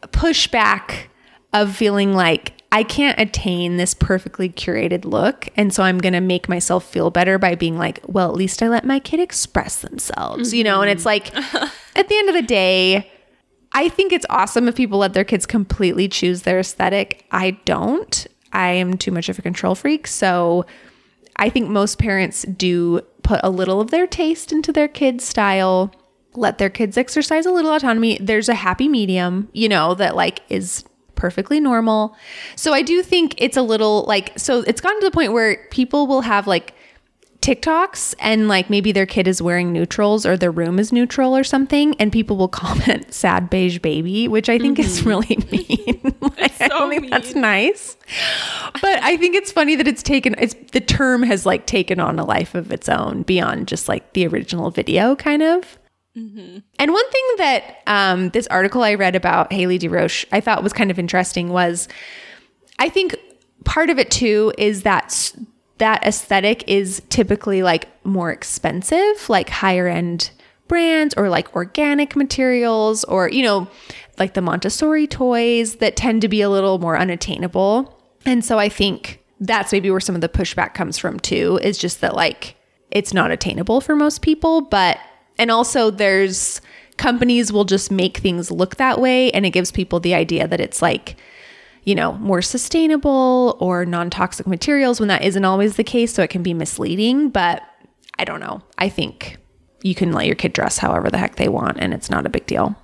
[SPEAKER 1] pushback of feeling like I can't attain this perfectly curated look. And so I'm going to make myself feel better by being like, well, at least I let my kid express themselves, you know? And it's like, mm-hmm. at the end of the day, I think it's awesome if people let their kids completely choose their aesthetic. I don't. I am too much of a control freak. So I think most parents do put a little of their taste into their kids' style, let their kids exercise a little autonomy. There's a happy medium, you know, that like is perfectly normal. So I do think it's a little like, so it's gotten to the point where people will have like TikToks and like maybe their kid is wearing neutrals or their room is neutral or something, and people will comment sad beige baby, which I think is mm-hmm. really mean. Like, I
[SPEAKER 2] so
[SPEAKER 1] don't think that's nice. But I think it's funny that it's taken it's the term has like taken on a life of its own beyond just like the original video kind of. And one thing that um, this article I read about Hayley DeRoche I thought was kind of interesting was I think part of it too is that that aesthetic is typically like more expensive, like higher end brands or like organic materials or you know like the Montessori toys that tend to be a little more unattainable. And so I think that's maybe where some of the pushback comes from too is just that like it's not attainable for most people, but and also there's companies will just make things look that way and it gives people the idea that it's like you know, more sustainable or non-toxic materials when that isn't always the case, so it can be misleading, but I don't know. I think you can let your kid dress however the heck they want and it's not a big deal.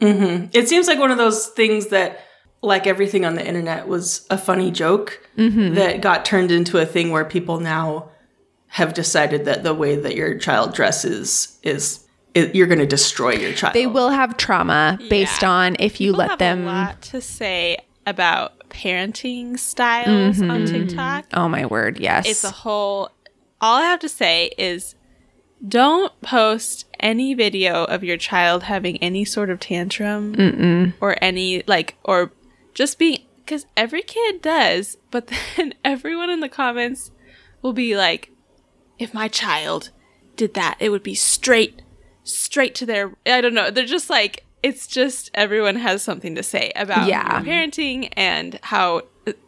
[SPEAKER 1] Mm-hmm.
[SPEAKER 3] It seems like one of those things that, like everything on the internet, was a funny joke mm-hmm. that got turned into a thing where people now have decided that the way that your child dresses is, it, you're going to destroy your child.
[SPEAKER 1] They will have trauma based
[SPEAKER 2] Yeah.
[SPEAKER 1] on if you
[SPEAKER 2] People
[SPEAKER 1] let
[SPEAKER 2] have
[SPEAKER 1] them
[SPEAKER 2] a lot to say about parenting styles on mm-hmm. TikTok.
[SPEAKER 1] Oh my word, yes.
[SPEAKER 2] It's a whole. All I have to say is, don't post any video of your child having any sort of tantrum or any like or just be because every kid does. But then everyone in the comments will be like, if my child did that, it would be straight, straight to their. I don't know. They're just like it's just everyone has something to say about
[SPEAKER 1] Yeah.
[SPEAKER 2] parenting and how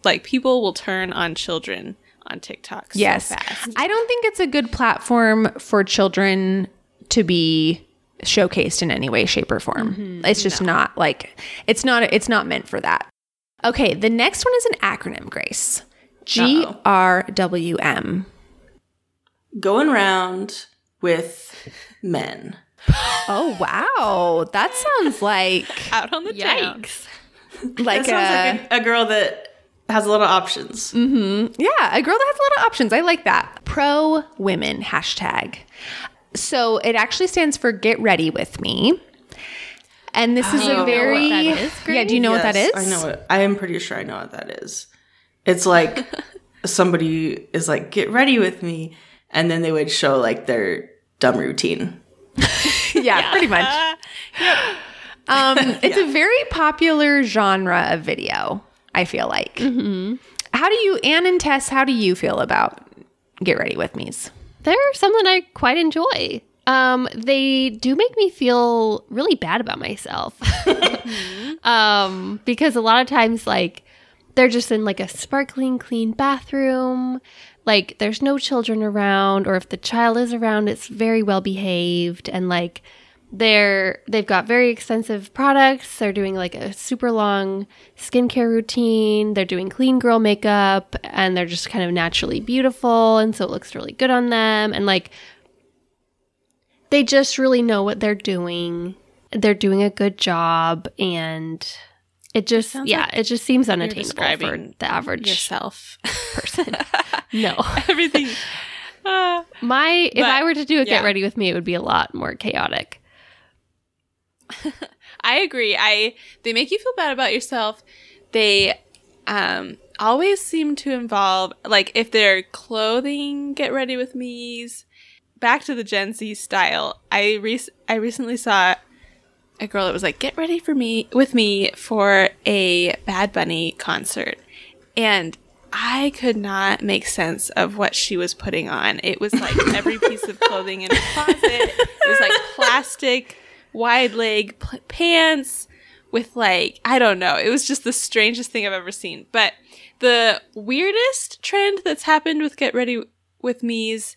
[SPEAKER 2] like people will turn on children on TikTok. So
[SPEAKER 1] yes.
[SPEAKER 2] fast.
[SPEAKER 1] I don't think it's a good platform for children to be showcased in any way shape or form. Mm-hmm. It's just not like it's not it's not meant for that. Okay, the next one is an acronym, Grace. G R W M.
[SPEAKER 3] Going around with men.
[SPEAKER 1] Oh wow. That sounds like
[SPEAKER 2] out on the town.
[SPEAKER 4] Yikes.
[SPEAKER 1] like
[SPEAKER 3] That sounds
[SPEAKER 1] a
[SPEAKER 3] like a, a girl that has a lot of options. Mm-hmm.
[SPEAKER 1] Yeah, a girl that has a lot of options. I like that. Pro women hashtag. So it actually stands for get ready with me. And this is
[SPEAKER 3] Do you know
[SPEAKER 1] a
[SPEAKER 3] what
[SPEAKER 1] very
[SPEAKER 4] that is,
[SPEAKER 1] Yeah, do you know what that is?
[SPEAKER 3] I know it. I am pretty sure I know what that is. It's like somebody is like, get ready with me. And then they would show like their dumb routine.
[SPEAKER 1] Yeah, pretty much. Um, it's a very popular genre of video, I feel like. How do you, Anne and Tess, how do you feel about Get Ready With Me's?
[SPEAKER 4] They're something I quite enjoy. Um, they do make me feel really bad about myself. um, because a lot of times, like, they're just in like a sparkling clean bathroom. Like, there's no children around, or if the child is around, it's very well behaved. And like, they're they've got very extensive products. They're doing like a super long skincare routine. They're doing clean girl makeup, and they're just kind of naturally beautiful, and so it looks really good on them. And like, they just really know what they're doing. They're doing a good job, and it just
[SPEAKER 2] sounds
[SPEAKER 4] yeah,
[SPEAKER 2] like
[SPEAKER 4] it just seems unattainable for the average
[SPEAKER 2] yourself.
[SPEAKER 4] person. no,
[SPEAKER 2] Everything. Uh,
[SPEAKER 4] my if
[SPEAKER 2] But,
[SPEAKER 4] I were to do a
[SPEAKER 2] yeah.
[SPEAKER 4] get ready with me, it would be a lot more chaotic.
[SPEAKER 2] I agree. I they make you feel bad about yourself. They um always seem to involve like if they're clothing get ready with me's back to the Gen Z style. I rec- I recently saw a girl that was like get ready for me with me for a Bad Bunny concert. And I could not make sense of what she was putting on. It was like every piece of clothing in her closet. It was like plastic, wide leg pants with like, I don't know. It was just the strangest thing I've ever seen. But the weirdest trend that's happened with Get Ready with Me's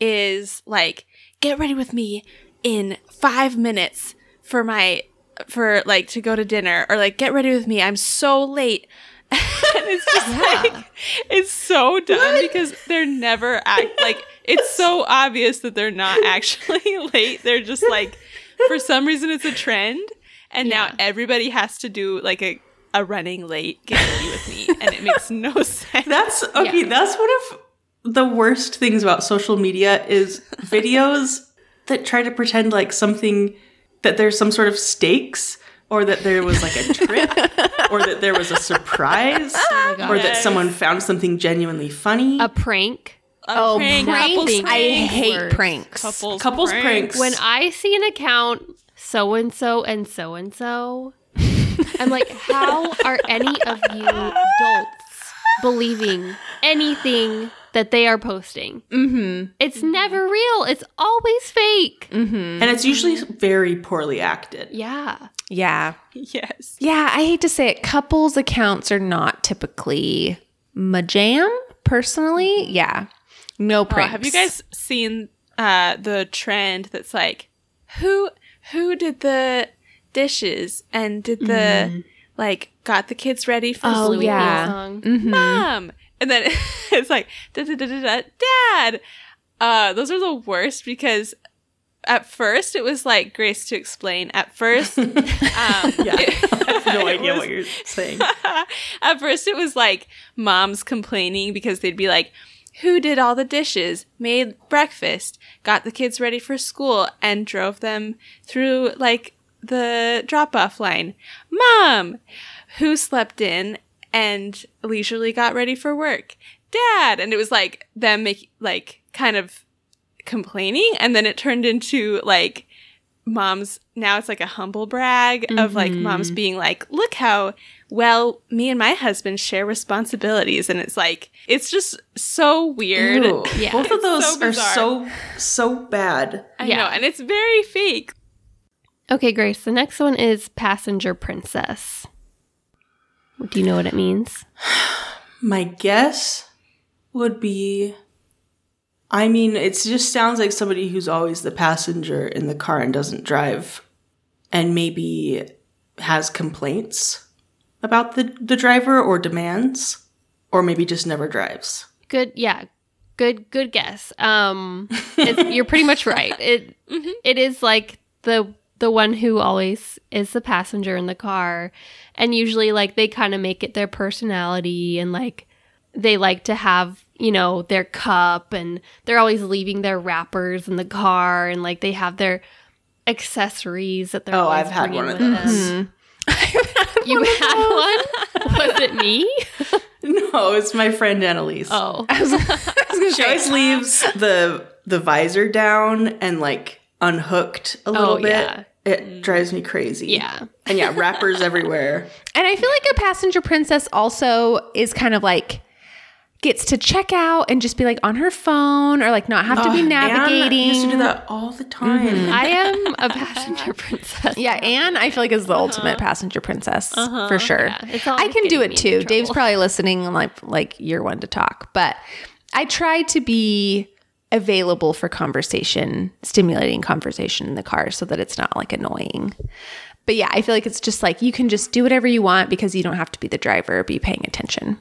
[SPEAKER 2] is like, get ready with me in five minutes for my, for like to go to dinner or like, get ready with me. I'm so late. and it's just like it's so dumb because they're never act like it's so obvious that they're not actually late. They're just like for some reason it's a trend and now everybody has to do like a a running late get ready with me and it makes no sense.
[SPEAKER 3] That's okay. That's one of the worst things about social media is videos that try to pretend like something that there's some sort of stakes or that there was like a trip or that there was a surprise oh or that someone found something genuinely funny.
[SPEAKER 4] A prank.
[SPEAKER 2] A
[SPEAKER 1] Oh,
[SPEAKER 2] prank,
[SPEAKER 1] pranks.
[SPEAKER 2] couples
[SPEAKER 1] I hate
[SPEAKER 4] Words.
[SPEAKER 1] pranks.
[SPEAKER 2] couples,
[SPEAKER 3] Couples pranks.
[SPEAKER 4] When I see an account so and so and so and so, I'm like, how are any of you adults believing anything that they are posting? Mm-hmm. It's never real. It's always fake.
[SPEAKER 3] and it's usually very poorly acted.
[SPEAKER 4] Yeah.
[SPEAKER 1] Yeah.
[SPEAKER 2] Yes.
[SPEAKER 1] Yeah, I hate to say it. Couples accounts are not typically my jam, personally. Yeah. No
[SPEAKER 2] Oh,
[SPEAKER 1] pranks.
[SPEAKER 2] have you guys seen uh, the trend that's like, who who did the dishes and did the like got the kids ready for
[SPEAKER 1] Oh,
[SPEAKER 2] school?
[SPEAKER 1] yeah.
[SPEAKER 4] Song.
[SPEAKER 2] mom. And then it's like, da, da, da, da, da, dad. Uh, those are the worst because at first it was like Grace to explain. At first, um,
[SPEAKER 3] Yeah, I have no idea
[SPEAKER 2] was-
[SPEAKER 3] what you're saying.
[SPEAKER 2] at first it was like moms complaining because they'd be like, who did all the dishes, made breakfast, got the kids ready for school, and drove them through like the drop off line? Mom, who slept in and leisurely got ready for work? Dad. And it was like them make like kind of complaining and then it turned into like moms now it's like a humble brag of like moms mm-hmm. being like look how well me and my husband share responsibilities and it's like it's just so weird
[SPEAKER 3] Ew.
[SPEAKER 4] Yeah.
[SPEAKER 3] Both of those
[SPEAKER 2] so
[SPEAKER 3] are so so bad.
[SPEAKER 2] i
[SPEAKER 4] Yeah.
[SPEAKER 2] know and it's very fake
[SPEAKER 4] Okay, Grace. The next one is passenger princess. Do you know what it means?
[SPEAKER 3] My guess would be I mean, it just sounds like somebody who's always the passenger in the car and doesn't drive and maybe has complaints about the, the driver or demands or maybe just never drives.
[SPEAKER 4] Good. Yeah. Good. Good guess. Um, it's, you're pretty much right. It it is like the the one who always is the passenger in the car, and usually like they kind of make it their personality, and like they like to have you know their cup, and they're always leaving their wrappers in the car, and like they have their accessories that they're.
[SPEAKER 3] Oh,
[SPEAKER 4] always
[SPEAKER 3] I've had one of
[SPEAKER 4] with
[SPEAKER 3] those.
[SPEAKER 4] them. You had one? Was it me?
[SPEAKER 3] No, it's my friend Annalise.
[SPEAKER 4] Oh,
[SPEAKER 3] She always leaves the the visor down and like unhooked a little
[SPEAKER 4] Oh,
[SPEAKER 3] bit.
[SPEAKER 4] yeah.
[SPEAKER 3] It mm. drives me crazy.
[SPEAKER 4] yeah.
[SPEAKER 3] And yeah, wrappers everywhere.
[SPEAKER 1] And I feel like a passenger princess also is kind of like gets to check out and just be like on her phone or like not have to be
[SPEAKER 3] Ugh, Anne
[SPEAKER 1] navigating.
[SPEAKER 3] used to do that all the time. Mm-hmm.
[SPEAKER 4] I am a passenger princess.
[SPEAKER 1] Yeah, Anne, I feel like is the uh-huh. ultimate passenger princess uh-huh. for sure.
[SPEAKER 4] Yeah, it's
[SPEAKER 1] I can do it too. Dave's probably listening and like like you're one to talk, but I try to be available for conversation, stimulating conversation in the car so that it's not like annoying. But yeah, I feel like it's just like you can just do whatever you want because you don't have to be the driver, be paying attention.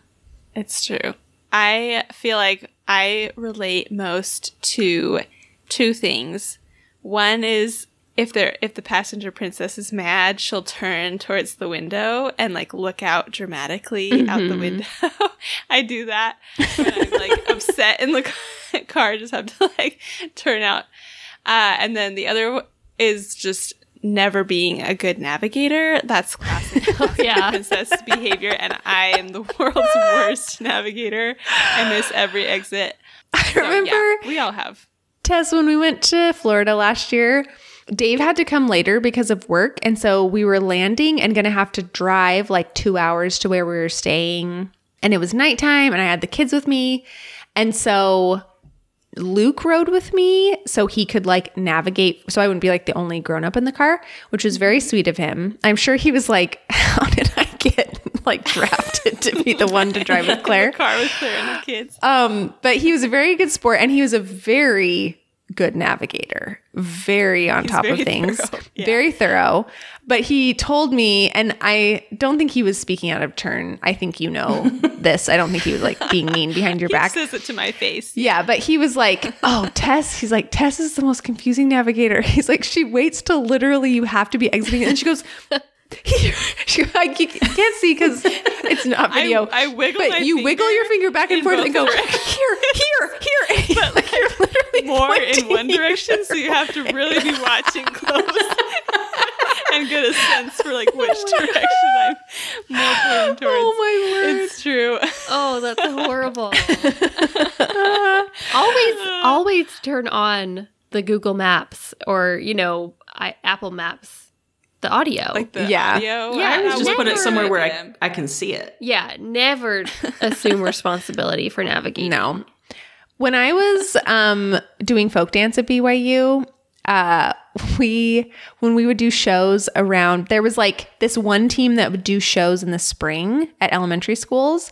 [SPEAKER 2] It's true. I feel like I relate most to two things. One is if they're if the passenger princess is mad, she'll turn towards the window and like look out dramatically out the mm-hmm. window. I do that when I'm like upset in the ca- car. Just have to like turn out. Uh, and then the other is just never being a good navigator. That's classic
[SPEAKER 4] yeah.
[SPEAKER 2] princess behavior, and I am the world's worst navigator. I miss every exit.
[SPEAKER 1] I
[SPEAKER 2] So, yeah,
[SPEAKER 1] remember
[SPEAKER 2] we all have.
[SPEAKER 1] Tess, when we went to Florida last year, Dave had to come later because of work. And so we were landing and going to have to drive like two hours to where we were staying. And it was nighttime and I had the kids with me. And so Luke rode with me so he could like navigate. So I wouldn't be like the only grown up in the car, which was very sweet of him. I'm sure he was like, How did I get like drafted to be the one to drive with Claire?
[SPEAKER 2] The car with Claire and the kids.
[SPEAKER 1] Um, but he was a very good sport and he was a very good navigator, very on top of things,
[SPEAKER 2] thorough, yeah.
[SPEAKER 1] very thorough. But he told me, and I don't think he was speaking out of turn. I think you know this. I don't think he was like being mean behind your
[SPEAKER 2] He
[SPEAKER 1] back.
[SPEAKER 2] says it to my face.
[SPEAKER 1] Yeah, but he was like, "Oh, Tess." He's like, "Tess is the most confusing navigator." He's like, "She waits till literally you have to be exiting, and she goes." Here. She, I c- can't see because it's not video.
[SPEAKER 2] I wiggle
[SPEAKER 1] but
[SPEAKER 2] my
[SPEAKER 1] you wiggle your finger back and forth and go
[SPEAKER 2] directions.
[SPEAKER 1] here, here, here. But like you're literally
[SPEAKER 2] More in one direction, so you have to really be watching close and get a sense for like oh which direction I'm more pointing oh towards.
[SPEAKER 1] Oh my word!
[SPEAKER 2] It's true.
[SPEAKER 4] Oh, that's horrible. always, uh. always turn on the Google Maps or you know I, Apple Maps, the audio.
[SPEAKER 2] Like the
[SPEAKER 1] Yeah.
[SPEAKER 2] audio.
[SPEAKER 4] Yeah,
[SPEAKER 2] I
[SPEAKER 4] I
[SPEAKER 2] don't
[SPEAKER 3] Just
[SPEAKER 2] know
[SPEAKER 3] put it somewhere where I. I can see it.
[SPEAKER 4] yeah, never assume responsibility for navigating.
[SPEAKER 1] No. When I was um, doing folk dance at BYU, uh, we when we would do shows around, there was like this one team that would do shows in the spring at elementary schools,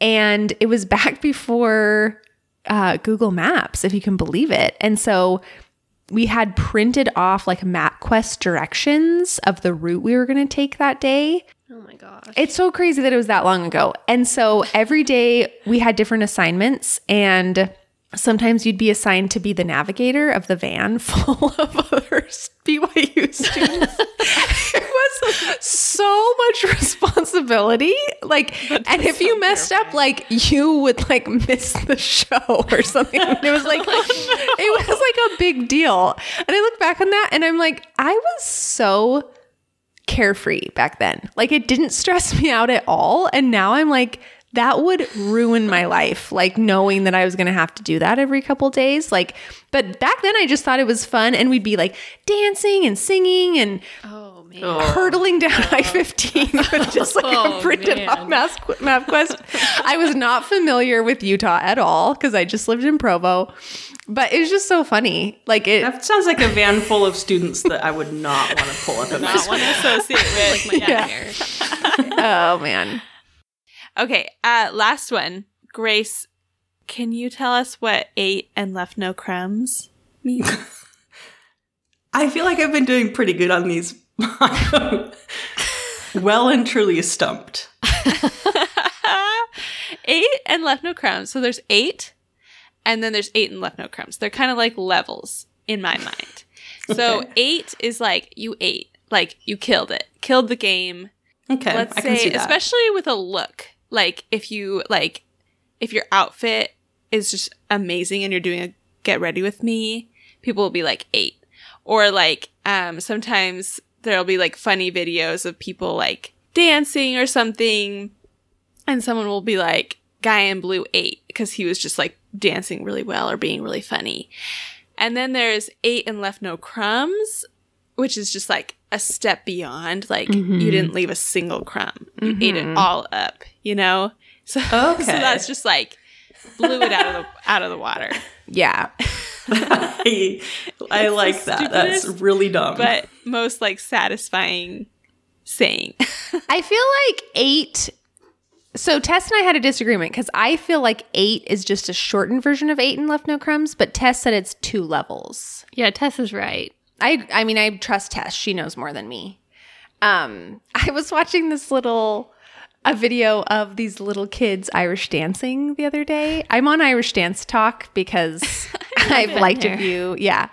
[SPEAKER 1] and it was back before uh, Google Maps, if you can believe it. And so we had printed off like MapQuest directions of the route we were going to take that day.
[SPEAKER 4] Oh my gosh.
[SPEAKER 1] It's so crazy that it was that long ago. And so every day we had different assignments and sometimes you'd be assigned to be the navigator of the van full of other BYU students. it was so much responsibility. Like, and if you messed up, like you would like miss the show or something. It was like, a big deal. And I look back on that and I'm like, I was so carefree back then. Like it didn't stress me out at all. And now I'm like, that would ruin my life like knowing that i was going to have to do that every couple days like but back then i just thought it was fun and we'd be like dancing and singing and
[SPEAKER 4] oh man.
[SPEAKER 1] hurtling down i-15 with just like
[SPEAKER 4] Oh,
[SPEAKER 1] a printed
[SPEAKER 4] man.
[SPEAKER 1] off math, mapquest i was not familiar with utah at all because i just lived in provo but it was just so funny like it
[SPEAKER 3] That sounds like a van full of students that I would not want to pull up in my
[SPEAKER 2] Not want to associate with.
[SPEAKER 4] My dad
[SPEAKER 1] Yeah.
[SPEAKER 4] here.
[SPEAKER 1] oh man
[SPEAKER 2] Okay, uh, last one. Grace, can you tell us what ate and left no crumbs means?
[SPEAKER 3] I feel like I've been doing pretty good on these. well and truly stumped.
[SPEAKER 2] ate and left no crumbs. So there's ate, and then there's ate and left no crumbs. They're kind of like levels in my mind. So
[SPEAKER 3] Okay.
[SPEAKER 2] ate is like you ate, like you killed it, killed the game.
[SPEAKER 3] Okay,
[SPEAKER 2] Let's
[SPEAKER 3] I can
[SPEAKER 2] say,
[SPEAKER 3] see that.
[SPEAKER 2] especially with a look, like if you like, if your outfit is just amazing and you're doing a get ready with me, people will be like ate. Or like, um, sometimes there'll be like funny videos of people like dancing or something, and someone will be like, guy in blue ate, because he was just like dancing really well or being really funny. And then there's ate and left no crumbs, which is just like a step beyond. Like you mm-hmm. didn't leave a single crumb. You ate it mm-hmm. all up, you know? So,
[SPEAKER 3] Okay.
[SPEAKER 2] so that's just like blew it out of the out of the water.
[SPEAKER 1] yeah
[SPEAKER 3] I, I
[SPEAKER 2] It's the
[SPEAKER 3] like that. That's really dumb.
[SPEAKER 2] But most like satisfying saying.
[SPEAKER 1] I feel like ate. So Tess and I had a disagreement because I feel like ate is just a shortened version of ate and left no crumbs, but Tess said it's two levels.
[SPEAKER 4] Yeah, Tess is right.
[SPEAKER 1] I I mean I trust Tess; she knows more than me. Um, I was watching this little a video of these little kids Irish dancing the other day. I'm on Irish Dance Talk because I've liked a few, yeah.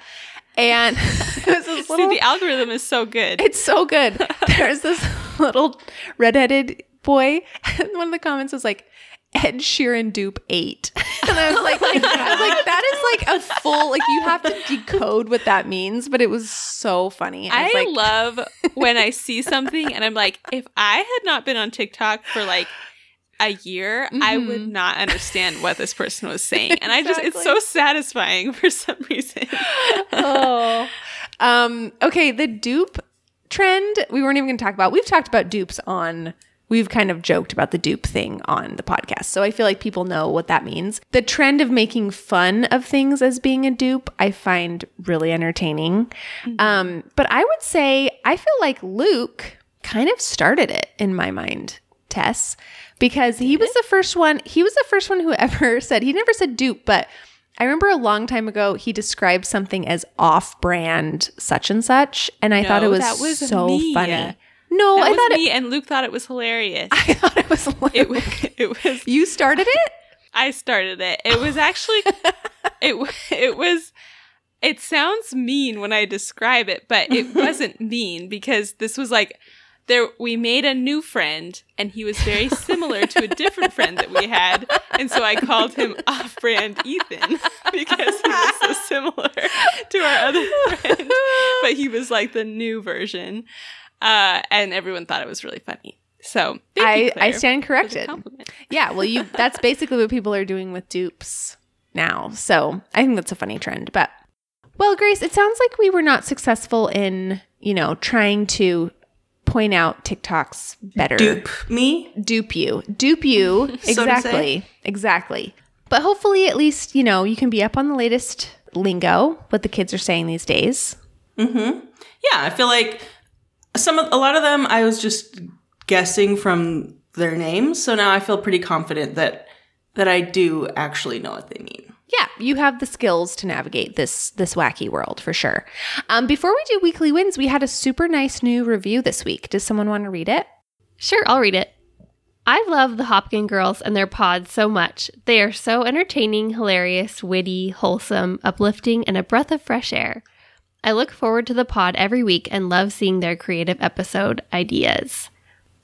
[SPEAKER 1] And it was this
[SPEAKER 2] See, the algorithm is so good.
[SPEAKER 1] it's so good. There's this little redheaded boy, and one of the comments was like, Ed Sheeran dupe ate. And I was like, I was like, that is like a full, like you have to decode what that means, but it was so funny. I,
[SPEAKER 2] I
[SPEAKER 1] like,
[SPEAKER 2] love when I see something and I'm like, if I had not been on TikTok for like a year, I would not understand what this person was saying. And I just, it's so satisfying for some reason.
[SPEAKER 1] oh. Um, okay, the dupe trend, we weren't even going to talk about. We've talked about dupes on we've kind of joked about the dupe thing on the podcast. So I feel like people know what that means. The trend of making fun of things as being a dupe, I find really entertaining. Um, but I would say I feel like Luke kind of started it in my mind, Tess, because he was the first one, he was the first one who ever said, he never said dupe, but I remember a long time ago he described something as off-brand such and such, and I thought it was,
[SPEAKER 2] was
[SPEAKER 1] so
[SPEAKER 2] me.
[SPEAKER 1] funny. No,
[SPEAKER 2] That
[SPEAKER 1] I
[SPEAKER 2] was
[SPEAKER 1] thought
[SPEAKER 2] me, and Luke thought it was hilarious.
[SPEAKER 1] I thought it was.
[SPEAKER 2] It, wa- it was.
[SPEAKER 1] you started it.
[SPEAKER 2] I started it. It was actually. it it was. It sounds mean when I describe it, but it wasn't mean because this was like there we made a new friend and he was very similar to a different friend that we had and so i called him off-brand ethan because he was so similar to our other friend but he was like the new version uh, and everyone thought it was really funny so thank you,
[SPEAKER 1] I, I stand corrected. Yeah, well, you that's basically what people are doing with dupes now. So I think that's a funny trend. But well, Grace, it sounds like we were not successful in you know trying to point out TikToks better.
[SPEAKER 3] Dupe me.
[SPEAKER 1] dupe you, dupe you.
[SPEAKER 3] So to
[SPEAKER 1] exactly, exactly. But hopefully, at least you know you can be up on the latest lingo, what the kids are saying these days.
[SPEAKER 3] Yeah, I feel like some of a lot of them I was just guessing from their names, so now I feel pretty confident that that I do actually know what they mean.
[SPEAKER 1] yeah, you have the skills to navigate this this wacky world for sure. Um, before we do weekly wins, we had a super nice new review this week. Does someone want to read it?
[SPEAKER 4] Sure, I'll read it. I love the Hopkin girls and their pods so much. They are so entertaining, hilarious, witty, wholesome, uplifting, and a breath of fresh air. I look forward to the pod every week and love seeing their creative episode ideas.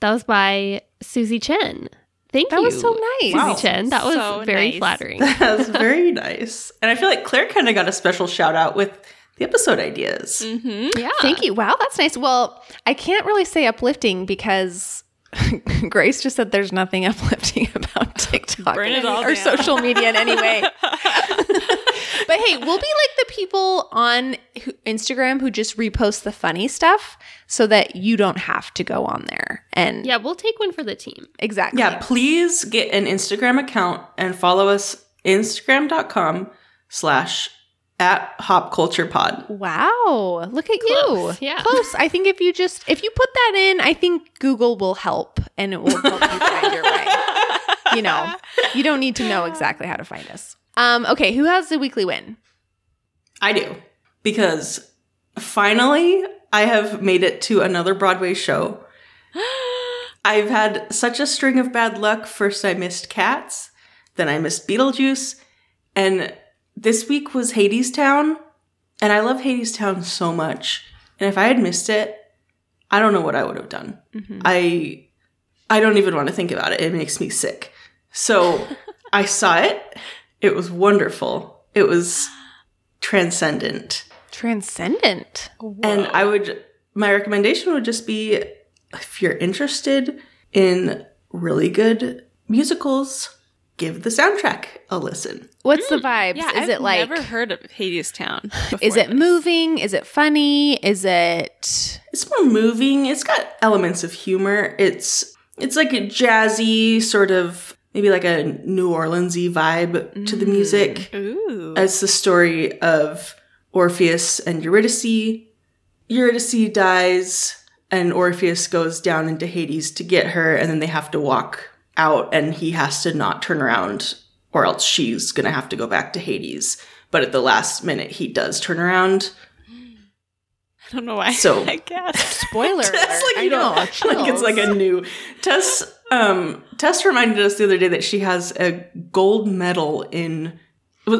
[SPEAKER 4] That was by Susie Chen. Thank
[SPEAKER 1] That
[SPEAKER 4] you.
[SPEAKER 1] That was so nice.
[SPEAKER 4] Susie
[SPEAKER 3] Wow.
[SPEAKER 4] Chen. That was
[SPEAKER 2] So
[SPEAKER 4] very
[SPEAKER 2] nice.
[SPEAKER 4] flattering.
[SPEAKER 3] was very nice. And I feel like Claire kind of got a special shout out with the episode ideas.
[SPEAKER 2] Mm-hmm.
[SPEAKER 4] yeah.
[SPEAKER 1] Thank you. Wow, that's nice. Well, I can't really say uplifting because Grace just said there's nothing uplifting about TikTok
[SPEAKER 2] Burn it
[SPEAKER 1] any-
[SPEAKER 2] all
[SPEAKER 1] or
[SPEAKER 2] down.
[SPEAKER 1] social media in any way. but hey, we'll be like the people on Instagram who just repost the funny stuff so that you don't have to go on there. And
[SPEAKER 4] Yeah, we'll take one for the team.
[SPEAKER 1] exactly.
[SPEAKER 3] Yeah, please get an Instagram account and follow us instagram.com slash at hop culture pod.
[SPEAKER 1] Wow, look at
[SPEAKER 4] Close,
[SPEAKER 1] you.
[SPEAKER 4] yeah.
[SPEAKER 1] Close. I think if you just if you put that in, I think Google will help and it will help you find your way. You know, you don't need to know exactly how to find us. Um, okay, who has the weekly win?
[SPEAKER 3] I do. Because finally I have made it to another Broadway show. I've had such a string of bad luck. First I missed Cats, then I missed Beetlejuice, and this week was Hadestown, and I love Hadestown so much. And if I had missed it, I don't know what I would have done. I I don't even want to think about it. It makes me sick. So I saw it. It was wonderful. It was transcendent.
[SPEAKER 1] Transcendent.
[SPEAKER 3] And I would my recommendation would just be if you're interested in really good musicals, give the soundtrack a listen.
[SPEAKER 1] What's the hmm. vibes?
[SPEAKER 2] Yeah,
[SPEAKER 1] is
[SPEAKER 2] I've
[SPEAKER 1] it like
[SPEAKER 2] never heard of Hadestown?
[SPEAKER 1] is it
[SPEAKER 2] this.
[SPEAKER 1] moving? Is it funny? Is it
[SPEAKER 3] It's more moving. It's got elements of humor. It's it's like a jazzy sort of maybe like a New Orleansy vibe to the music. Mm.
[SPEAKER 2] Ooh.
[SPEAKER 3] It's the story of Orpheus and Eurydice. Eurydice dies, and Orpheus goes down into Hades to get her, and then they have to walk out, and he has to not turn around, or else she's gonna have to go back to Hades. But at the last minute, he does turn around.
[SPEAKER 2] I don't know why.
[SPEAKER 3] So-
[SPEAKER 2] I guess.
[SPEAKER 1] spoiler?
[SPEAKER 3] Tess, like,
[SPEAKER 1] I
[SPEAKER 3] you
[SPEAKER 1] know.
[SPEAKER 3] know, like it's like a new Tess. Um, Tess reminded us the other day that she has a gold medal in.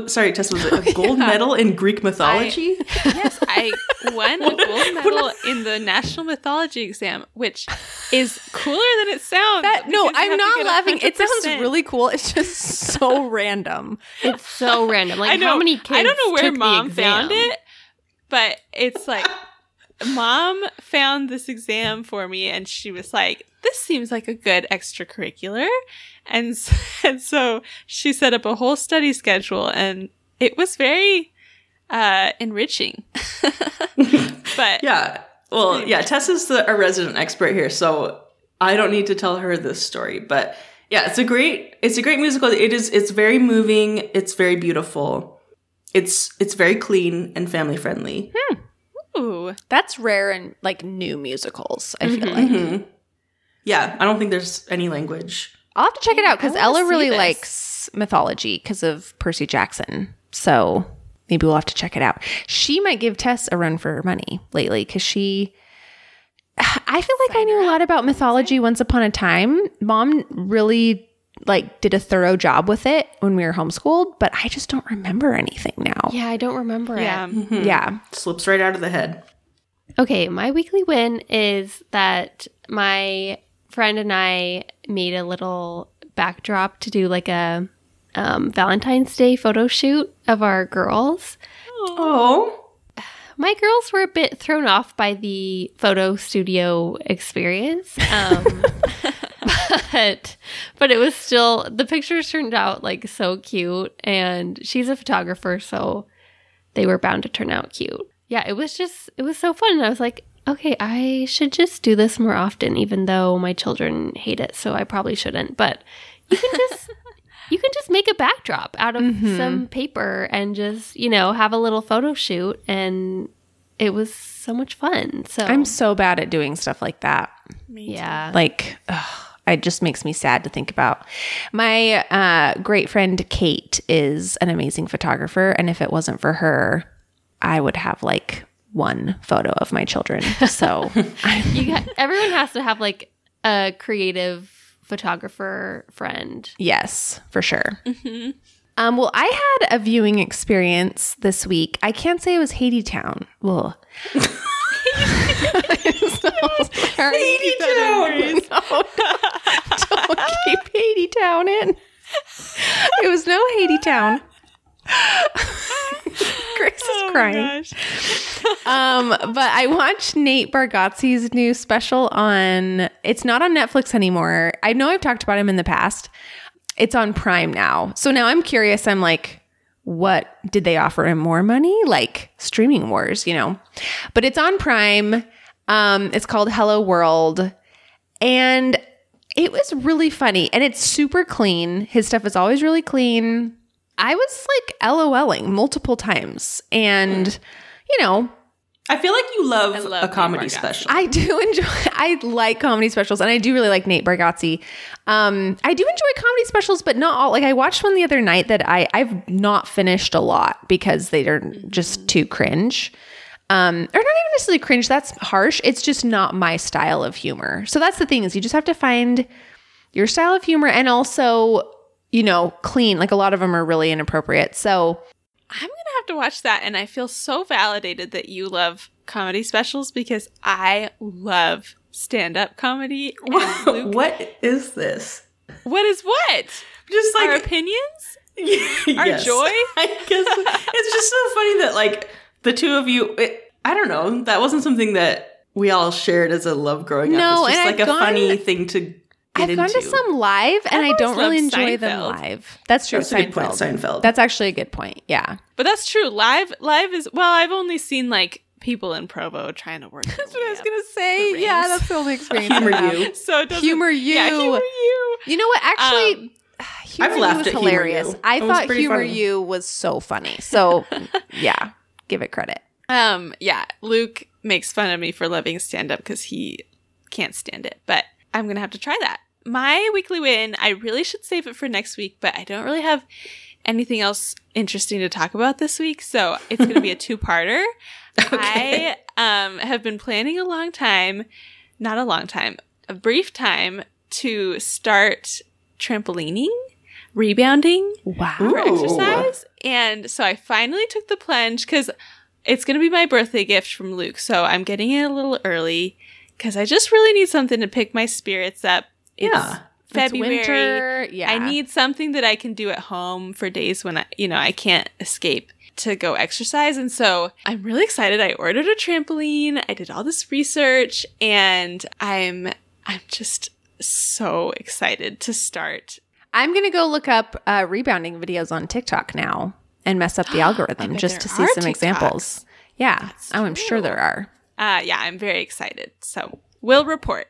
[SPEAKER 3] Sorry, Tess was it a gold medal in Greek mythology?
[SPEAKER 2] yes, I won a gold medal in the national mythology exam, which is cooler than it sounds.
[SPEAKER 1] That, no, I'm not laughing. It sounds really cool. It's just so random.
[SPEAKER 4] It's so random. Like
[SPEAKER 2] I know.
[SPEAKER 4] how many kids
[SPEAKER 2] I don't know where mom found it, but it's like mom found this exam for me, and she was like, "This seems like a good extracurricular," and and so she set up a whole study schedule, and it was very uh, enriching. but
[SPEAKER 3] Yeah. Well, yeah, Tess is the, a resident expert here, so I don't need to tell her this story. But yeah, it's a great it's a great musical. It is it's very moving, it's very beautiful. It's it's very clean and family friendly.
[SPEAKER 2] ooh,
[SPEAKER 1] That's rare in like new musicals. I feel
[SPEAKER 2] Mhm.
[SPEAKER 1] like
[SPEAKER 3] Yeah, I don't think there's any language.
[SPEAKER 1] I'll have to check it out because Ella really
[SPEAKER 2] this.
[SPEAKER 1] likes mythology because of Percy Jackson. So maybe we'll have to check it out. She might give Tess a run for her money lately because she. I feel like I knew a lot about mythology once upon a time. Mom really like did a thorough job with it when we were homeschooled, but I just don't remember anything now.
[SPEAKER 4] Yeah, I don't remember
[SPEAKER 2] yeah.
[SPEAKER 4] it.
[SPEAKER 1] Yeah.
[SPEAKER 3] Slips right out of the head.
[SPEAKER 4] Okay, my weekly win is that my friend and I made a little backdrop to do like a um, Valentine's Day photo shoot of our girls.
[SPEAKER 3] Oh.
[SPEAKER 4] My girls were a bit thrown off by the photo studio experience. Um, but but it was still the pictures turned out like so cute and she's a photographer so they were bound to turn out cute. Yeah, it was just it was so fun and I was like, okay, I should just do this more often even though my children hate it, so I probably shouldn't. But you can just you can just make a backdrop out of some paper and just, you know, have a little photo shoot and it was so much fun. So
[SPEAKER 1] I'm so bad at doing stuff like that.
[SPEAKER 2] Me too.
[SPEAKER 4] yeah.
[SPEAKER 1] Like, ugh, it just makes me sad to think about. My uh, great friend Kate is an amazing photographer, and if it wasn't for her, I would have like one photo of my children. So
[SPEAKER 4] You got everyone has to have like a creative photographer friend.
[SPEAKER 1] yes, for sure. Um, well, I had a viewing experience this week. I can't say it was Haiti Town. Well, Haiti
[SPEAKER 3] Town.
[SPEAKER 1] No, don't keep Haiti Town in. It was no Haiti Town. Grace is
[SPEAKER 2] Oh
[SPEAKER 1] crying. Um, but I watched Nate Bargatze's new special on. It's not on Netflix anymore. I know I've talked about him in the past. It's on Prime now. So now I'm curious. I'm like, what did they offer him more money? Like streaming wars, you know? But it's on Prime. Um, it's called Hello World, and it was really funny. And it's super clean. His stuff is always really clean. I was like LOLing multiple times, and you know,
[SPEAKER 3] I feel like you love,
[SPEAKER 2] love
[SPEAKER 3] a comedy special.
[SPEAKER 1] I do enjoy. I like comedy specials, and I do really like Nate Bargatze. Um, I do enjoy comedy specials, but not all. Like I watched one the other night that I I've not finished a lot because they are just too cringe. Um, or not even necessarily cringe. That's harsh. It's just not my style of humor. So that's the thing is you just have to find your style of humor, and also you know clean. Like a lot of them are really inappropriate. So
[SPEAKER 2] I'm gonna have to watch that, and I feel so validated that you love comedy specials because I love stand-up comedy. and
[SPEAKER 3] what is this?
[SPEAKER 2] what is what?
[SPEAKER 3] Just like
[SPEAKER 2] Our
[SPEAKER 3] like
[SPEAKER 2] opinions?
[SPEAKER 3] our
[SPEAKER 2] joy?
[SPEAKER 3] I guess it's just so funny that like the two of you. It, I don't know. That wasn't something that we all shared as a love growing
[SPEAKER 1] No,
[SPEAKER 3] up. It's just
[SPEAKER 1] and
[SPEAKER 3] like
[SPEAKER 1] I've
[SPEAKER 3] a
[SPEAKER 1] gone-
[SPEAKER 3] funny thing to get
[SPEAKER 1] I've
[SPEAKER 3] into.
[SPEAKER 1] gone to some live, and I
[SPEAKER 2] always
[SPEAKER 1] don't really enjoy them live. That's true.
[SPEAKER 3] That's a good point,
[SPEAKER 1] Seinfeld.
[SPEAKER 3] Seinfeld.
[SPEAKER 1] That's actually a good point. Yeah.
[SPEAKER 2] But that's true. Live, live is well. I've only seen like people in Provo trying to work.
[SPEAKER 1] That's what I was gonna say. Yeah, that's the only experience.
[SPEAKER 3] Humor you.
[SPEAKER 2] So it doesn't
[SPEAKER 1] Humor you.
[SPEAKER 2] Yeah, humor you.
[SPEAKER 1] You know what? Actually,
[SPEAKER 2] Um,
[SPEAKER 1] humor
[SPEAKER 3] I've
[SPEAKER 1] you
[SPEAKER 3] laughed
[SPEAKER 1] was
[SPEAKER 3] Humor
[SPEAKER 1] hilarious.
[SPEAKER 3] You.
[SPEAKER 1] I
[SPEAKER 3] It
[SPEAKER 1] thought humor
[SPEAKER 3] funny.
[SPEAKER 1] you was so funny. So yeah, give it credit.
[SPEAKER 2] Um, yeah, Luke makes fun of me for loving stand up because he can't stand it, but I'm gonna have to try that. My weekly win, I really should save it for next week, but I don't really have anything else interesting to talk about this week, so it's gonna be a two parter. I um have been planning a long time, not a long time, a brief time to start trampolining, rebounding
[SPEAKER 1] Wow.
[SPEAKER 2] for exercise. And so I finally took the plunge because it's going to be my birthday gift from Luke. So I'm getting it a little early because I just really need something to pick my spirits up. It's
[SPEAKER 3] Yeah.
[SPEAKER 2] February.
[SPEAKER 1] It's winter. Yeah.
[SPEAKER 2] I need something that I can do at home for days when I, you know, I can't escape to go exercise. And so I'm really excited. I ordered a trampoline. I did all this research and I'm I'm just so excited to start
[SPEAKER 1] I'm gonna go look up uh, rebounding videos on TikTok now and mess up the algorithm just to see some examples. Yeah. Oh, I'm sure there are.
[SPEAKER 2] Uh, yeah, I'm very excited. So we'll report.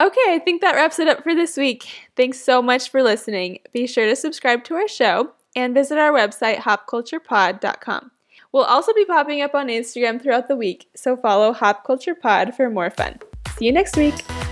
[SPEAKER 5] Okay, I think that wraps it up for this week. Thanks so much for listening. Be sure to subscribe to our show and visit our website, hopculturepod.com. We'll also be popping up on Instagram throughout the week, so follow Hop Culture Pod for more fun. See you next week.